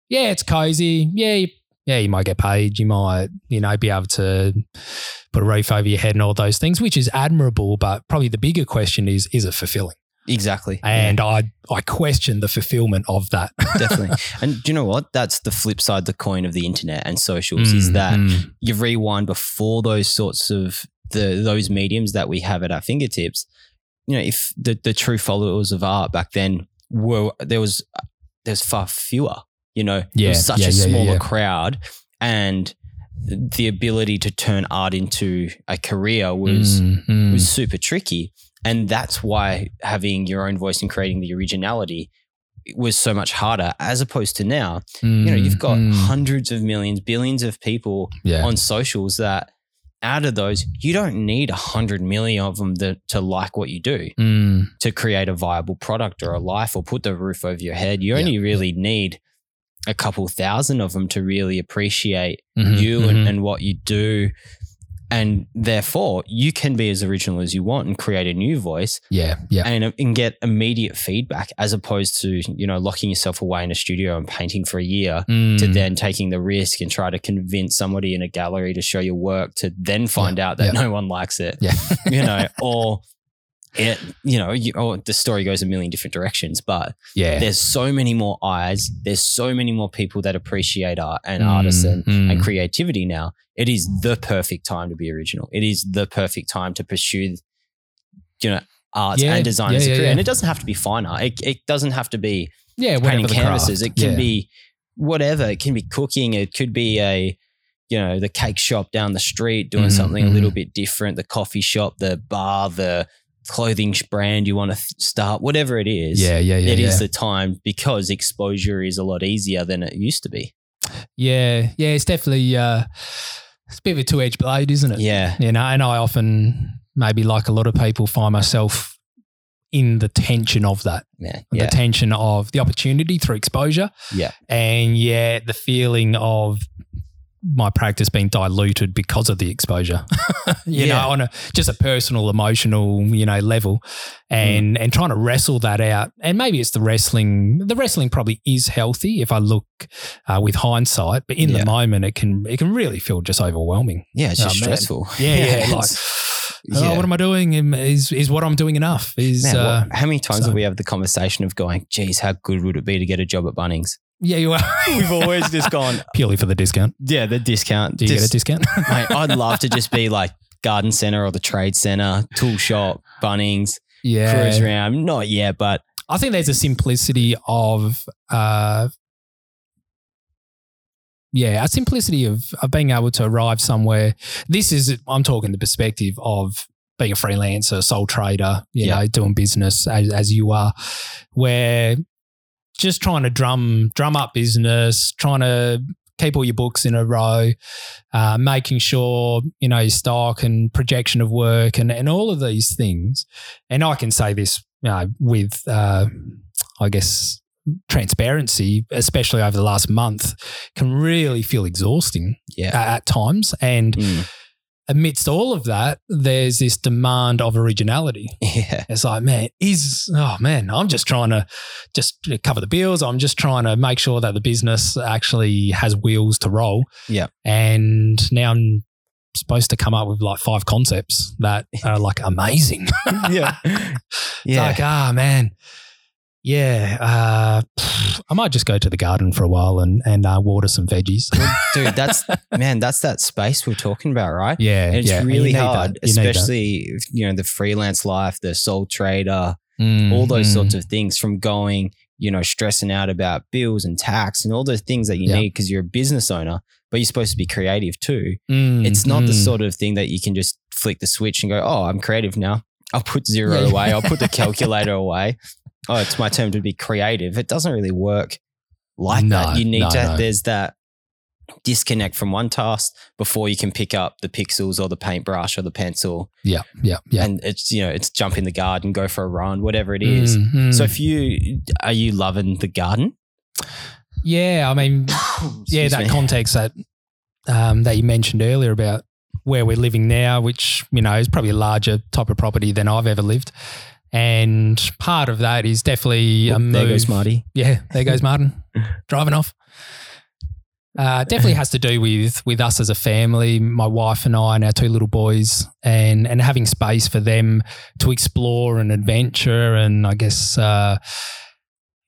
Yeah, it's cozy. Yeah, you yeah, you might get paid. You might, you know, be able to put a roof over your head and all those things, which is admirable. But probably the bigger question is, is it fulfilling? exactly And I, I question the fulfillment of that. [LAUGHS] Definitely and do you know what that's the flip side of the coin of the internet and socials is Mm, that mm. you rewind before those sorts of the those mediums that we have at our fingertips you know if the the true followers of art back then were there was there's far fewer you know Yeah, it was such yeah, a smaller yeah. crowd and the ability to turn art into a career was Mm, mm. was super tricky. And that's why having your own voice and creating the originality was so much harder as opposed to now. You know, you've got Mm, mm. hundreds of millions, billions of people on socials that out of those, you don't need a hundred million of them to, to like what you do Mm, to create a viable product or a life or put the roof over your head. You Yeah, only really need a couple thousand of them to really appreciate mhm, you mhm. and, and what you do. And therefore, you can be as original as you want and create a new voice yeah, yeah. and, and get immediate feedback as opposed to, you know, locking yourself away in a studio and painting for a year to Mm, then taking the risk and try to convince somebody in a gallery to show your work to then find out that yeah. no one likes it, yeah. you [LAUGHS] know, or it, you know, you, or the story goes a million different directions, but yeah. there's so many more eyes. There's so many more people that appreciate art and Mm, artists and, mm. and creativity now. It is the perfect time to be original. It is the perfect time to pursue, you know, arts Yeah, and design yeah, as a career. yeah. And it doesn't have to be fine art. It, it doesn't have to be yeah, painting canvases. craft. It can be whatever. It can be cooking. It could be a, you know, the cake shop down the street doing Mhm, something a little bit different. The coffee shop, the bar, the clothing brand you want to start, whatever it is. Yeah, yeah, yeah. It is yeah. the time because exposure is a lot easier than it used to be. yeah, yeah. It's definitely uh, it's a bit of a two edged blade, isn't it? Yeah. You know, and I often, maybe like a lot of people, find myself in the tension of that, Yeah. the Yeah. tension of the opportunity through exposure. Yeah. And yet the feeling of my practice being diluted because of the exposure, [LAUGHS] you Yeah. know, on a just a personal, emotional, you know, level, and Mm. and trying to wrestle that out. And maybe it's the wrestling. The wrestling probably is healthy if I look uh, with hindsight, but in Yeah. the moment, it can it can really feel just overwhelming. Yeah. It's Oh, just man. stressful. Yeah, yeah, [LAUGHS] like. it's- Oh, what am I doing? Is is what I'm doing enough? Is Man, uh, what- how many times so- have we had the conversation of going, geez, how good would it be to get a job at Bunnings? Yeah, you are. [LAUGHS] We've always just gone, [LAUGHS] purely for the discount. yeah, the discount. Do you get a discount? [LAUGHS] Mate, I'd love to just be like garden center or the trade center, tool shop, Bunnings, yeah, cruise around. Not yet, but I think there's a simplicity of, uh, yeah, a simplicity of, of being able to arrive somewhere. This is, I'm talking the perspective of being a freelancer, sole trader, you Yeah. know, doing business as, as you are, where just trying to drum drum up business, trying to keep all your books in a row, uh, making sure you know your stock and projection of work and and all of these things. And I can say this you know, with, uh, I guess, transparency, especially over the last month, can really feel exhausting yeah. at, at times. And Mm. Amidst all of that, there's this demand of originality. Yeah. It's like, man, is oh man, I'm just trying to just cover the bills. I'm just trying to make sure that the business actually has wheels to roll. Yeah. And now I'm supposed to come up with like five concepts that are [LAUGHS] like amazing. yeah. [LAUGHS] It's Yeah. like, ah man. Yeah. Uh, pff, I might just go to the garden for a while and, and uh, water some veggies. Dude, that's man, that's that space we're talking about, right? yeah. And it's yeah. Really hard, that. You need that. especially if, you know the freelance life, the sole trader, Mm, all those mm. sorts of things from going, you know, stressing out about bills and tax and all those things that you Yeah. need because you're a business owner, but you're supposed to be creative too. Mm, It's not the mm. sort of thing that you can just flick the switch and go, oh, I'm creative now. I'll put zero away. I'll put the [LAUGHS] calculator away. Oh, it's my turn to be creative. It doesn't really work like No, that. You need no, to, no. there's that disconnect from one task before you can pick up the pixels or the paintbrush or the pencil. Yeah. Yeah. Yeah. And it's, you know, it's jump in the garden, go for a run, whatever it is. Mm, mm. So if you, are you loving the garden? yeah, I mean, [COUGHS] yeah, that me. context that um, that you mentioned earlier about where we're living now, which you know is probably a larger type of property than I've ever lived, and part of that is definitely a move. there goes Marty. Yeah, there goes Martin [LAUGHS] driving off. Uh, definitely has to do with with us as a family, my wife and I, and our two little boys, and and having space for them to explore and adventure, and I guess uh,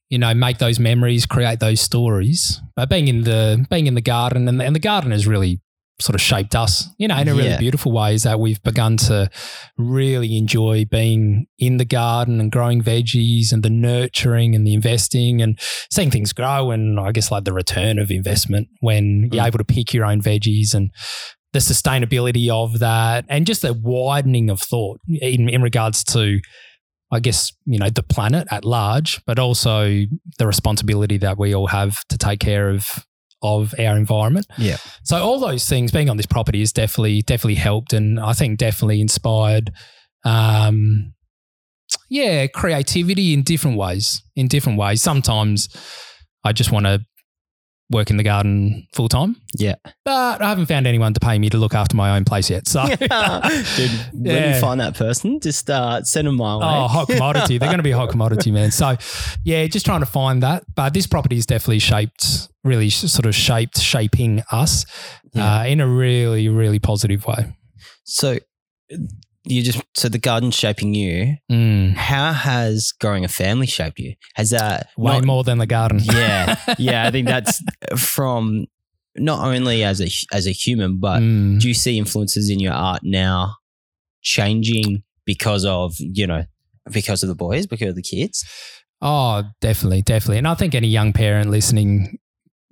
you know make those memories, create those stories. But being in the being in the garden, and, and the garden is really sort of shaped us, you know, in a really Yeah. beautiful way is that we've begun to really enjoy being in the garden and growing veggies and the nurturing and the investing and seeing things grow and I guess like the return of investment when you're Mm. able to pick your own veggies and the sustainability of that and just the widening of thought in, in regards to I guess, you know, the planet at large, but also the responsibility that we all have to take care of of our environment. Yeah. So all those things being on this property has definitely definitely helped and I think definitely inspired um yeah, creativity in different ways. In different ways. Sometimes I just want to work in the garden full time. Yeah. But I haven't found anyone to pay me to look after my own place yet. So [LAUGHS] Dude, when [LAUGHS] Yeah. you find that person, just uh, send them my way. Oh, hot commodity. They're going to be a hot commodity, man. So, yeah, just trying to find that. But this property is definitely shaped, really sort of shaped, shaping us Yeah. uh, in a really, really positive way. So you just so the garden's shaping you. Mm. How has growing a family shaped you? Has that Way not- more than the garden. Yeah, [LAUGHS] yeah. I think that's from not only as a as a human, but Mm. do you see influences in your art now changing because of you know because of the boys, because of the kids? Oh, definitely, definitely. And I think any young parent listening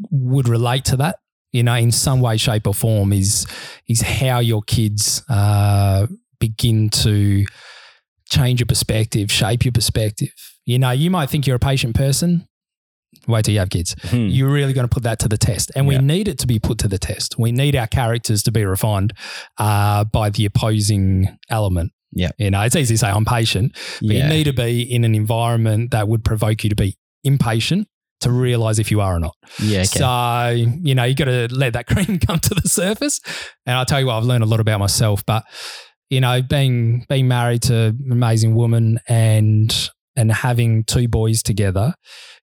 would relate to that. You know, in some way, shape, or form, is is how your kids uh, begin to change your perspective, shape your perspective. You know, you might think you're a patient person. Wait till you have kids. Hmm. You're really going to put that to the test, and we need it to be put to the test. We need our characters to be refined uh, by the opposing element. Yeah. you know, it's easy to say I'm patient, but you need to be in an environment that would provoke you to be impatient to realize if you are or not. yeah. Okay. So, you know, you've got to let that [LAUGHS] cream come to the surface. And I'll tell you what, I've learned a lot about myself, but you know, being being married to an amazing woman and and having two boys together,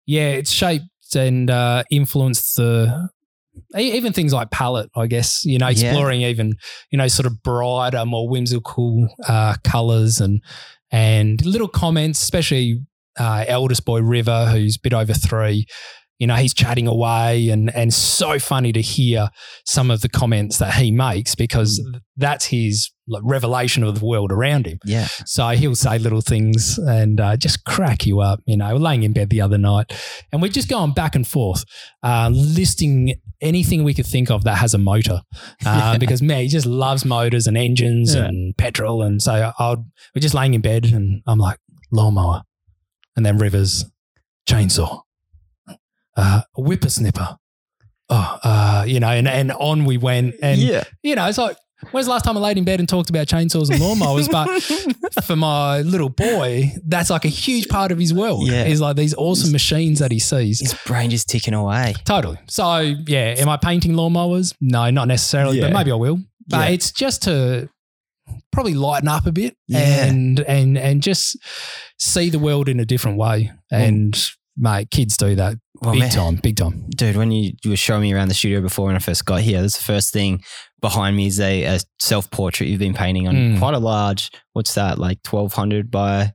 yeah, it's shaped and uh, influenced the even things like palette, I guess, you know, Yeah. exploring even, you know, sort of brighter, more whimsical uh, colors and and little comments, especially uh, eldest boy River, who's a bit over three. You know, he's chatting away and and so funny to hear some of the comments that he makes because that's his like, revelation of the world around him. yeah. So he'll say little things and uh, just crack you up. You know, we're laying in bed the other night and we're just going back and forth, uh, listing anything we could think of that has a motor. Uh, [LAUGHS] Because me, he just loves motors and engines Yeah. and petrol. And so I'll, we're just laying in bed and I'm like, lawnmower. And then Rivers, chainsaw, uh, whippersnipper. Oh, uh, you know, and, and on we went. And, yeah. you know, it's like, when's the last time I laid in bed and talked about chainsaws and lawnmowers? But [LAUGHS] for my little boy, that's like a huge part of his world. Yeah. Is like these awesome machines that he sees. His brain just ticking away. Totally. So yeah, am I painting lawnmowers? No, not necessarily, Yeah. but maybe I will. But Yeah. it's just to probably lighten up a bit Yeah. and and and just see the world in a different way. And mate, kids do that Well, big man, time, big time. dude, when you, you were showing me around the studio before when I first got here, that's the first thing behind me is a, a self portrait you've been painting on Mm. quite a large. What's that? Like twelve hundred by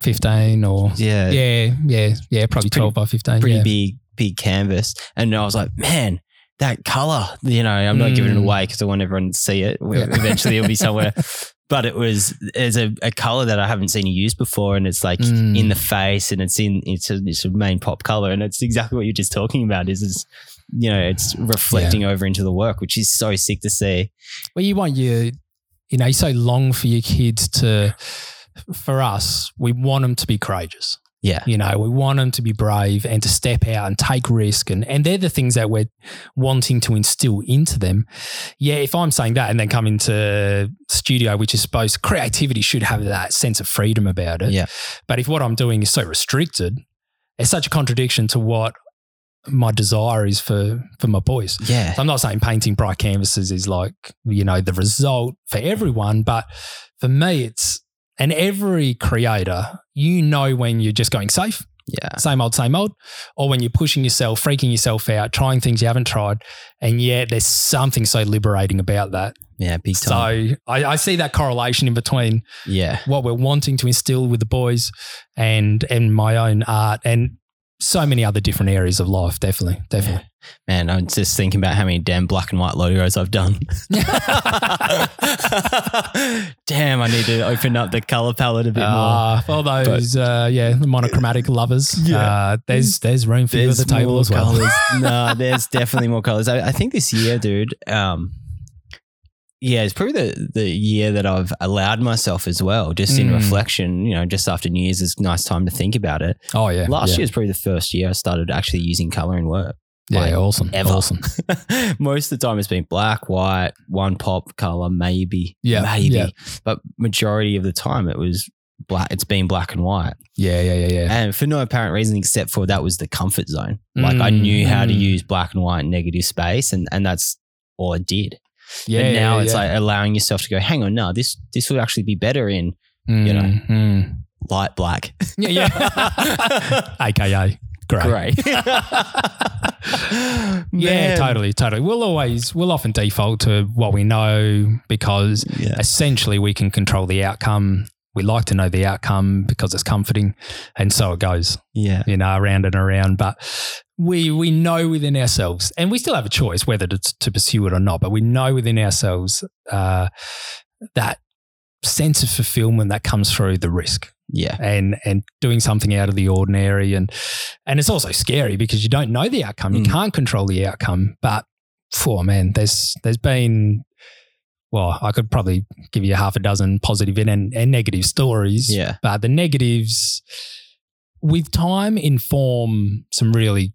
Fifteen or yeah, yeah, yeah, yeah, probably pretty- twelve by fifteen. pretty yeah. big big canvas. And I was like, man, that color. You know, I'm not giving it Mm. away because I want everyone to see it. Eventually, it'll be somewhere. [LAUGHS] But it was there's a, a color that I haven't seen you use before, and it's like Mm. in the face, and it's in it's a it's a main pop color, and it's exactly what you're just talking about. Is is you know it's reflecting over into the work, which is so sick to see. Well, you want your, you know, you so long for your kids to, for us, we want them to be courageous. Yeah, You know, we want them to be brave and to step out and take risk. And, and they're the things that we're wanting to instill into them. Yeah, if I'm saying that and then come into studio, which is supposed creativity should have that sense of freedom about it. Yeah. But if what I'm doing is so restricted, it's such a contradiction to what my desire is for for my boys. yeah, So I'm not saying painting bright canvases is like, you know, the result for everyone, but for me, it's, and every creator, you know, when you're just going safe, yeah, same old, same old, or when you're pushing yourself, freaking yourself out, trying things you haven't tried. And yet there's something so liberating about that. yeah, big time. So I, I see that correlation in between yeah, what we're wanting to instill with the boys and and my own art. And so many other different areas of life. Definitely, definitely. Man, I'm just thinking about how many damn black and white logos I've done. [LAUGHS] [LAUGHS] damn, I need to open up the color palette a bit more. Uh, for all those, uh, yeah, the monochromatic lovers, [LAUGHS] Yeah. uh, there's there's room for you at the table more as well. no, there's definitely more colors. I, I think this year, dude. Um, yeah, it's probably the the year that I've allowed myself as well. Just in Mm. reflection, you know, just after New Year's, it's a nice time to think about it. Oh yeah, Last yeah. year is probably the first year I started actually using color in work. Yeah, like, awesome, ever. awesome. [LAUGHS] Most of the time, it's been black, white, one pop color, maybe, Yeah, maybe. yeah. But majority of the time, it was black. It's been black and white. Yeah, yeah, yeah, yeah. And for no apparent reason except for that was the comfort zone. Like I Mm, knew how to mm. use black and white negative space and, and that's all I did. Yeah, and now yeah, it's yeah. like allowing yourself to go, hang on, no, this this would actually be better in Mm, you know. mm. light black. yeah, yeah. [LAUGHS] [LAUGHS] AKA great. Great. [LAUGHS] Yeah, totally, totally. We'll always, we'll often default to what we know because Yeah. essentially we can control the outcome. We like to know the outcome because it's comforting, and so it goes. Yeah. you know, around and around. But we we know within ourselves, and we still have a choice whether to, to pursue it or not. But we know within ourselves uh, that sense of fulfillment that comes through the risk Yeah. and and doing something out of the ordinary, and and it's also scary because you don't know the outcome. You Mm. can't control the outcome. But for man, there's there's been. Well, I could probably give you half a dozen positive and, and negative stories Yeah. but the negatives with time inform some really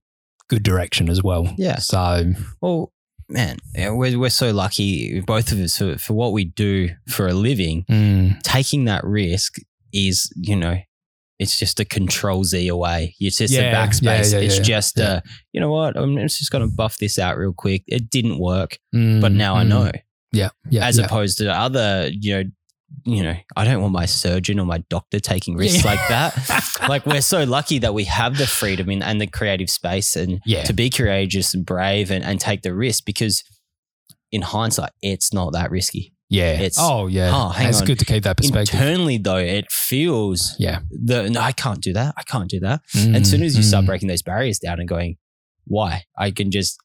good direction as well. Yeah. So Well, man, yeah, we're, we're so lucky, both of us, for, for what we do for a living. mm, Taking that risk is, you know, it's just a control Z away. It's just a backspace. yeah, yeah, it's yeah, just, yeah. uh, you know what? I'm just going to buff this out real quick. It didn't work, mm, but now I mm. know. Yeah, yeah. As yeah. opposed to other, you know, you know, I don't want my surgeon or my doctor taking risks Yeah. like that. [LAUGHS] like we're so lucky that we have the freedom in, and the creative space and yeah, to be courageous and brave and, and take the risk because in hindsight, it's not that risky. Yeah. it's- oh yeah. oh, hang it's on. good to keep that perspective. Internally, though, it feels yeah. the no, I can't do that. I can't do that. and as soon as you start Mm, breaking those barriers down and going, why? I can just,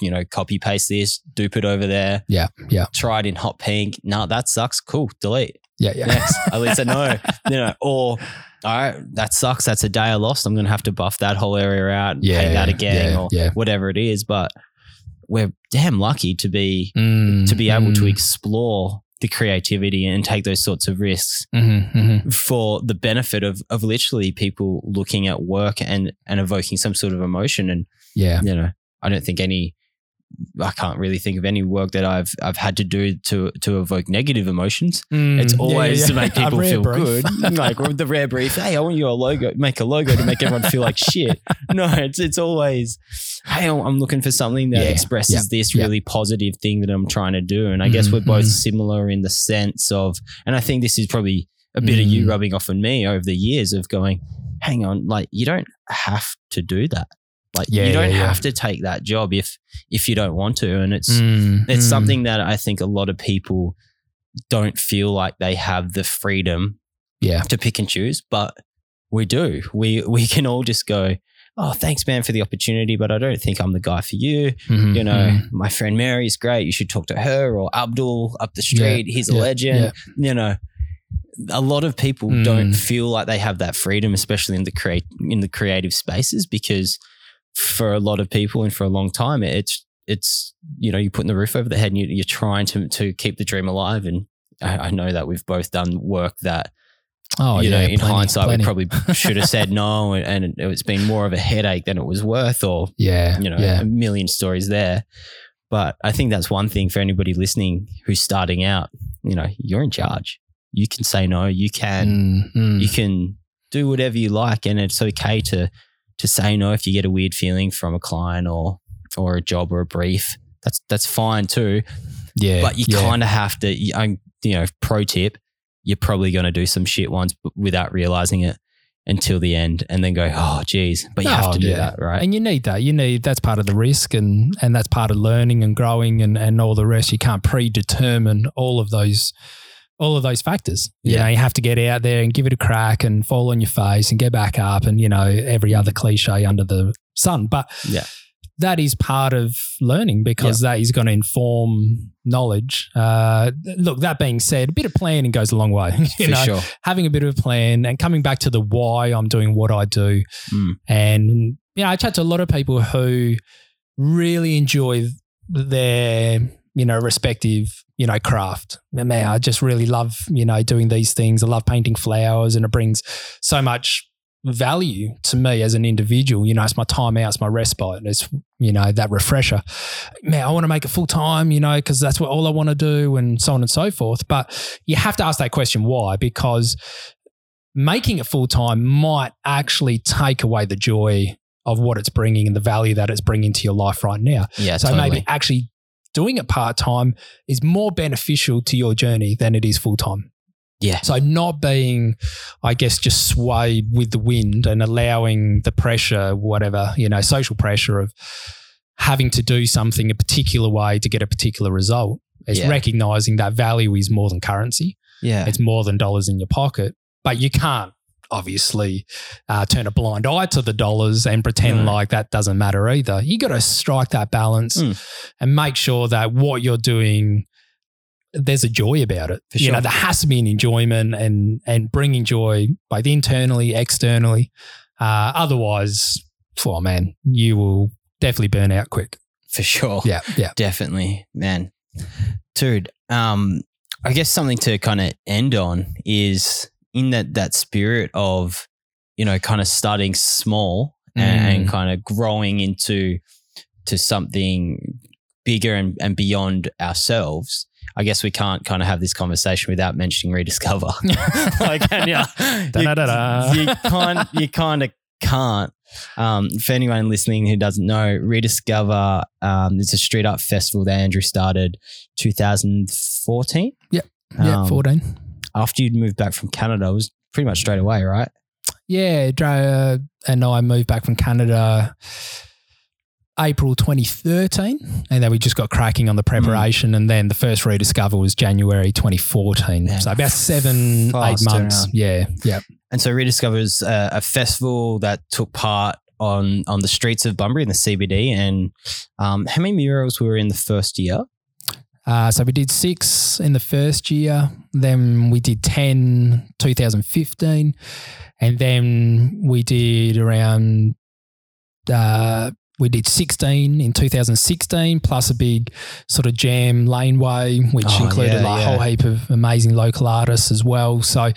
you know, copy paste this, dupe it over there. Yeah, yeah. Try it in hot pink. No, that sucks. Cool. Delete. yeah, yeah. Next. [LAUGHS] At least I know. You know, or all right, that sucks. That's a day I lost. I'm gonna have to buff that whole area out, Yeah, paint that again, yeah, or yeah. whatever it is. But we're damn lucky to be Mm, to be able to mm, explore the creativity and take those sorts of risks mhm, mhm. for the benefit of of literally people looking at work and and evoking some sort of emotion and Yeah. you know i don't think any i can't really think of any work that i've i've had to do to to evoke negative emotions Mm, it's always yeah, to make [LAUGHS] people feel brief. good [LAUGHS] like with the rare brief hey i want you a logo make a logo to make everyone feel like shit [LAUGHS] no it's it's always hey i'm looking for something that Yeah, expresses yeah, this yeah. really positive thing that i'm trying to do and i guess Mhm, we're both mhm. similar in the sense of and i think this is probably a bit of you Mm. rubbing off on me over the years of going hang on like you don't have to do that like Yeah, you don't yeah, yeah. have to take that job if if you don't want to and it's Mm, it's mm. something that I think a lot of people don't feel like they have the freedom Yeah. to pick and choose, but we do. We we can all just go, "Oh, thanks man for the opportunity, but I don't think I'm the guy for you." Mhm, You know, mhm. my friend Mary is great. You should talk to her or Abdul up the street. He's a yeah, legend. yeah. You know, a lot of people Mm. don't feel like they have that freedom, especially in the create in the creative spaces, because for a lot of people and for a long time, it's it's you know you're putting the roof over the head and you, you're trying to to keep the dream alive. And I, I know that we've both done work that Oh, you yeah. know in plenty, hindsight plenty. we probably should have said [LAUGHS] no, and, and it's been more of a headache than it was worth, or Yeah. you know Yeah. a million stories there. But I think that's one thing for anybody listening who's starting out. You know, you're in charge. You can say no. You can Mm, mm. you can do whatever you like and it's okay to to say no if you get a weird feeling from a client or or a job or a brief that's that's fine too yeah. but you yeah. kind of have to you I'm- you know pro tip you're probably going to do some shit once without realizing it until the end and then go oh geez but you have Oh, to do yeah. that right And you need that. You need that's part of the risk and and that's part of learning and growing and, and all the rest. You can't predetermine all of those all of those factors. You Yeah. know, you have to get out there and give it a crack and fall on your face and get back up and, you know, every other cliche under the sun. But Yeah. that is part of learning because that is going to inform knowledge. Uh, look, that being said, a bit of planning goes a long way. [LAUGHS] you For know, sure. having a bit of a plan and coming back to the why I'm doing what I do. Mm. And, you know, I chat to a lot of people who really enjoy their, you know, respective, you know, craft. And Man, I just really love, you know, doing these things. I love painting flowers and it brings so much value to me as an individual. You know, it's my time out, it's my respite, and it's, you know, that refresher. Man, I want to make it full time, you know, because that's what all I want to do and so on and so forth. But you have to ask that question why? Because making it full time might actually take away the joy of what it's bringing and the value that it's bringing to your life right now. Yeah, So totally. maybe actually doing it part time is more beneficial to your journey than it is full time. Yeah. So not being, I guess, just swayed with the wind and allowing the pressure, whatever, you know, social pressure of having to do something a particular way to get a particular result. It's Yeah. recognizing that value is more than currency. yeah. It's more than dollars in your pocket. But you can't obviously uh, turn a blind eye to the dollars and pretend No. like that doesn't matter either. You got to strike that balance Mm. and make sure that what you're doing, there's a joy about it. For You know, there has to be an enjoyment and and bringing joy both internally, externally. Uh, otherwise, oh man, you will definitely burn out quick. For sure. Yeah, yeah. Definitely, man. Dude, um, I guess something to kind of end on is in that that spirit of, you know, kind of starting small and, Mm. and kind of growing into to something bigger and, and beyond ourselves. I guess we can't kind of have this conversation without mentioning rediscover. [LAUGHS] [LAUGHS] like, and yeah, you, you can't, you kind of can't. Um, for anyone listening who doesn't know, Rediscover um, is a street art festival that Andrew started 2014. Yep. yeah, Um, 14. After you'd moved back from Canada, it was pretty much straight away, right? Yeah, Dre and I moved back from Canada April 2013, and then we just got cracking on the preparation, and then the first rediscover was January 2014. Man, so about seven, eight months. Yeah, yeah. And so Rediscover is a, a festival that took part on on the streets of Bunbury in the CBD. And um, how many murals were in the first year? Uh, so we did six in the first year, then we did 10 2015, and then we did around, uh, we did 16 in 2016, plus a big sort of jam laneway, which Oh, included yeah, like a yeah. whole heap of amazing local artists as well. So,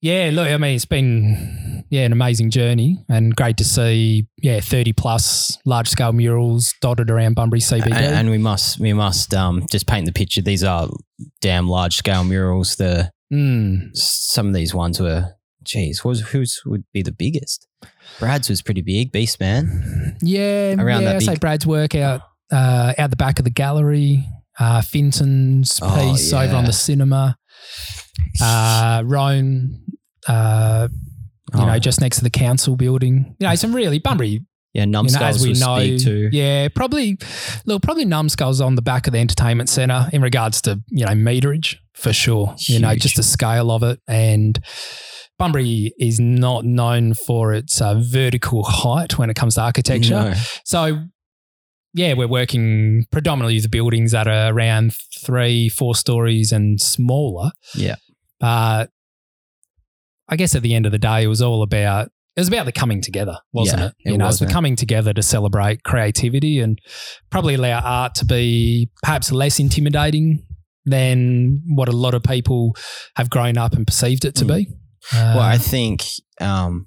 yeah, look, I mean, it's been yeah an amazing journey and great to see yeah thirty plus large scale murals dotted around Bunbury CBD. And, and we must we must um, just paint the picture. These are damn large scale murals. The Mm. some of these ones were, geez, was whose would be the biggest? Brad's was pretty big, Beastman. Yeah, Around yeah. that I say Brad's work out uh, out the back of the gallery. Uh, Fintan's Oh, piece over on the cinema. Uh, Rone, uh, you Oh. know, just next to the council building. You know, some really Bunbury. Yeah, You know, Numskulls as we know, yeah, probably. Look, probably Numskulls on the back of the entertainment centre in regards to you know meterage for sure. You know, just the scale of it and. Bunbury is not known for its uh, vertical height when it comes to architecture. No. So, yeah, we're working predominantly with buildings that are around three, four stories and smaller. Yeah. But I guess at the end of the day, it was all about it was about the coming together, wasn't Yeah, it? it You know, was, it's the man. coming together to celebrate creativity and probably allow art to be perhaps less intimidating than what a lot of people have grown up and perceived it to Mm. be. Uh, Well, I think um,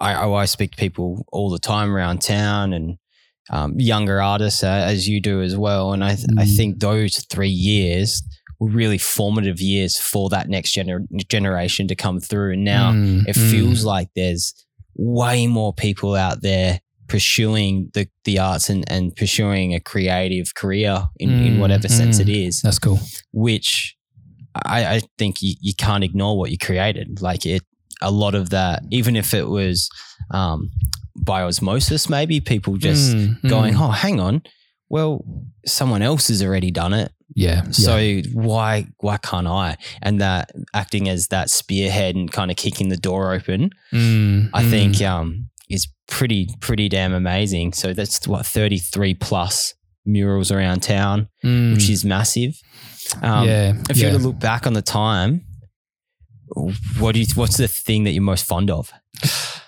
I, I speak to people all the time around town and um, younger artists uh, as you do as well, and I th- I Mm. think those three years really formative years for that next gener- generation to come through. And now mm, it mm. feels like there's way more people out there pursuing the, the arts and, and pursuing a creative career in, in Mm, whatever sense mm. it is that's cool. which I, I think you, you can't ignore what you created. Like it, a lot of that, even if it was um, by osmosis, maybe people just Mm, going, mm. oh, hang on. Well, someone else has already done it. Yeah. So yeah. why why can't I? And that acting as that spearhead and kind of kicking the door open, Mm, I mm. think um, is pretty pretty damn amazing. So that's what thirty three plus murals around town, Mm, which is massive. Um, yeah. If yeah. you were to look back on the time, what do you, what's the thing that you're most fond of? [SIGHS]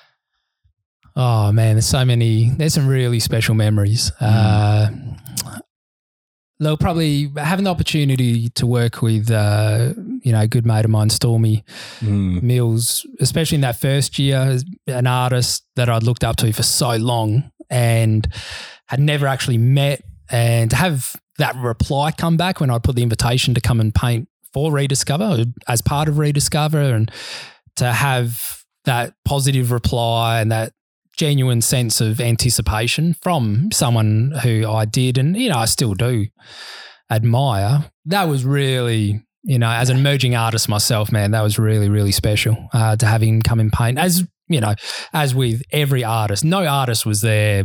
Oh man, there's so many. There's some really special memories. Mm. Uh, they'll probably having the opportunity to work with, uh, you know, a good mate of mine, Stormy Mm. Mills, especially in that first year, an artist that I'd looked up to for so long and had never actually met, and to have that reply come back when I put the invitation to come and paint for Rediscover as part of Rediscover, and to have that positive reply and that genuine sense of anticipation from someone who I did and you know I still do admire. That was really you know as an emerging artist myself, man, that was really really special uh, to have him come and paint. As you know, as with every artist, no artist was there.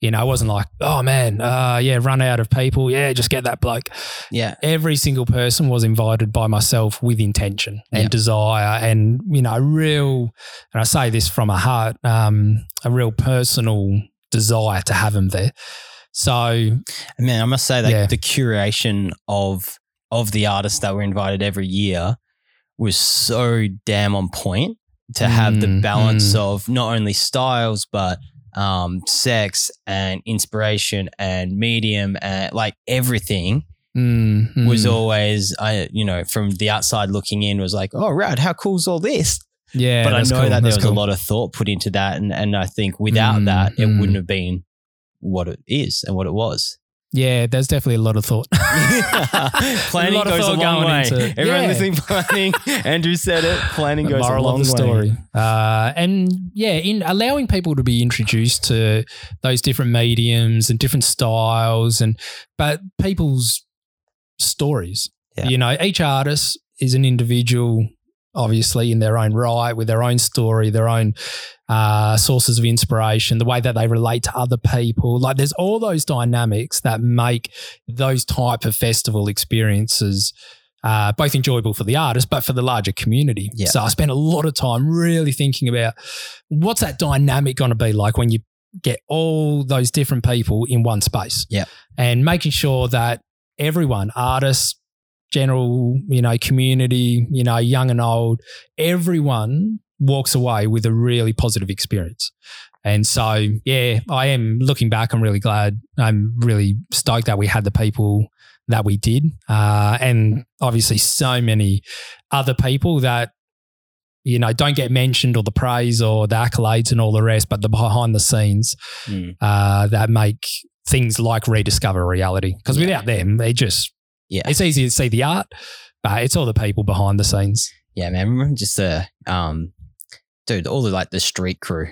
You know, I wasn't like, oh man, uh, yeah, run out of people. Yeah, just get that bloke Yeah. every single person was invited by myself with intention and Yeah. desire and you know real and i say this from a heart um, a real personal desire to have them there so Man, I must say that Yeah. the curation of of the artists that were invited every year was so damn on point to have the Mm, balance mm. of not only styles but um, sex and inspiration and medium and like everything mm, mm. was always I you know from the outside looking in was like oh rad how cool's all this yeah but I know cool, that there was a lot of thought put into that and and I think without Mm, that it mm. wouldn't have been what it is and what it was yeah there's definitely a lot of thought [LAUGHS] [LAUGHS] planning lot of goes a long going way. into. Everyone Yeah. listening, planning. [LAUGHS] Andrew said it. Planning goes moral a long of the way. story. Uh, and yeah, in allowing people to be introduced to those different mediums and different styles, and but people's stories. Yeah. You know, each artist is an individual, obviously in their own right, with their own story, their own uh, sources of inspiration, the way that they relate to other people. Like, there's all those dynamics that make those type of festival experiences uh, both enjoyable for the artist, but for the larger community. Yeah. So I spent a lot of time really thinking about what's that dynamic going to be like when you get all those different people in one space. Yeah. And making sure that everyone, artists, general, you know, community, you know, young and old, everyone walks away with a really positive experience. And so, yeah, I am looking back. I'm really glad. I'm really stoked that we had the people that we did. Uh, and obviously, so many other people that, you know, don't get mentioned or the praise or the accolades and all the rest, but the behind the scenes Mm. uh, that make things like rediscover reality. Because Yeah. without them, they just, Yeah. it's easy to see the art, but it's all the people behind the scenes. Yeah, man. Remember just the um, dude, all the like the street crew,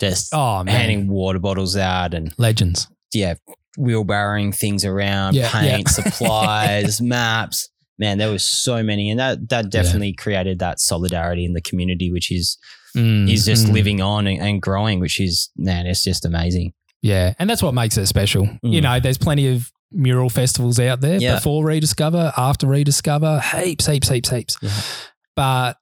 just Oh, man. handing water bottles out and Legends. yeah, wheelbarrowing things around, Yeah, paint, yeah. [LAUGHS] supplies, maps. Man, there was so many, and that that definitely created that solidarity in the community, which is Mm, is just mm. living on and, and growing, which is man, it's just amazing. Yeah, and that's what makes it special. You Mm. know, there's plenty of mural festivals out there Yeah. before Rediscover, after Rediscover, heaps, heaps, heaps, heaps. Yeah. But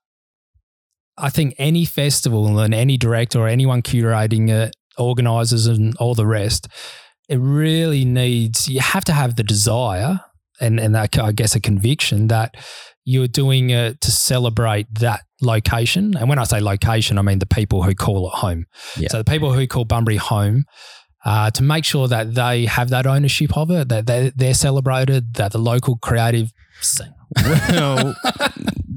I think any festival and any director or anyone curating it, organizers and all the rest, it really needs, you have to have the desire and, and that, I guess a conviction that you're doing it to celebrate that location. And when I say location, I mean the people who call it home. Yeah. So the people who call Bunbury home, uh, to make sure that they have that ownership of it, that they're, they're celebrated, that the local creative scene. Well,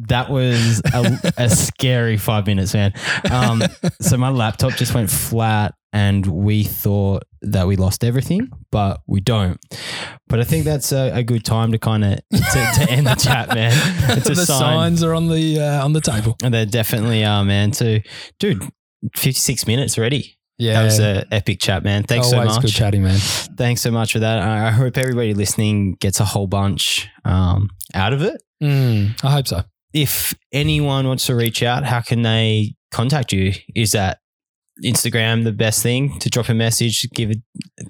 that was a, a scary five minutes, man. Um, so my laptop just went flat, and we thought that we lost everything, but we don't. But I think that's a, a good time to kind of to, to end the chat, man. [LAUGHS] The sign. signs are on the uh, on the table. And they definitely are, man. Too, dude. Fifty-six minutes already. Yeah, That was an epic chat, man. Thanks always so much. good chatting, man. Thanks so much for that. I I hope everybody listening gets a whole bunch um, out of it. Mm, I hope so. if anyone wants to reach out, how can they contact you? Is that Instagram the best thing to drop a message, give it,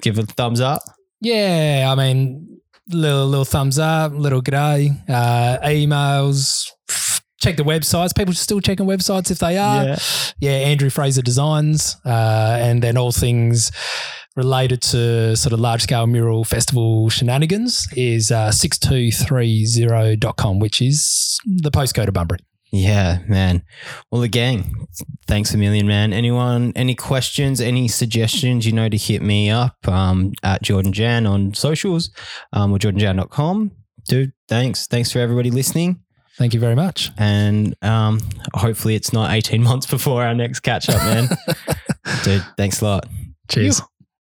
give a thumbs up? Yeah, I mean, little little thumbs up, little g'day, uh, emails. Check the websites. People should still checking websites if they are. Yeah. Yeah, Andrew Fraser Designs, uh, and then all things related to sort of large scale mural festival shenanigans is uh, 6230.com, which is the postcode of Bunbury. Yeah, man. Well, the gang, thanks a million, man. Anyone, any questions, any suggestions, you know, to hit me up um, at Jordan Jan on socials um, or jordanjan.com. Dude, thanks. Thanks for everybody listening. Thank you very much. And um, hopefully it's not 18 months before our next catch up, man. [LAUGHS] Dude, thanks a lot. Cheers.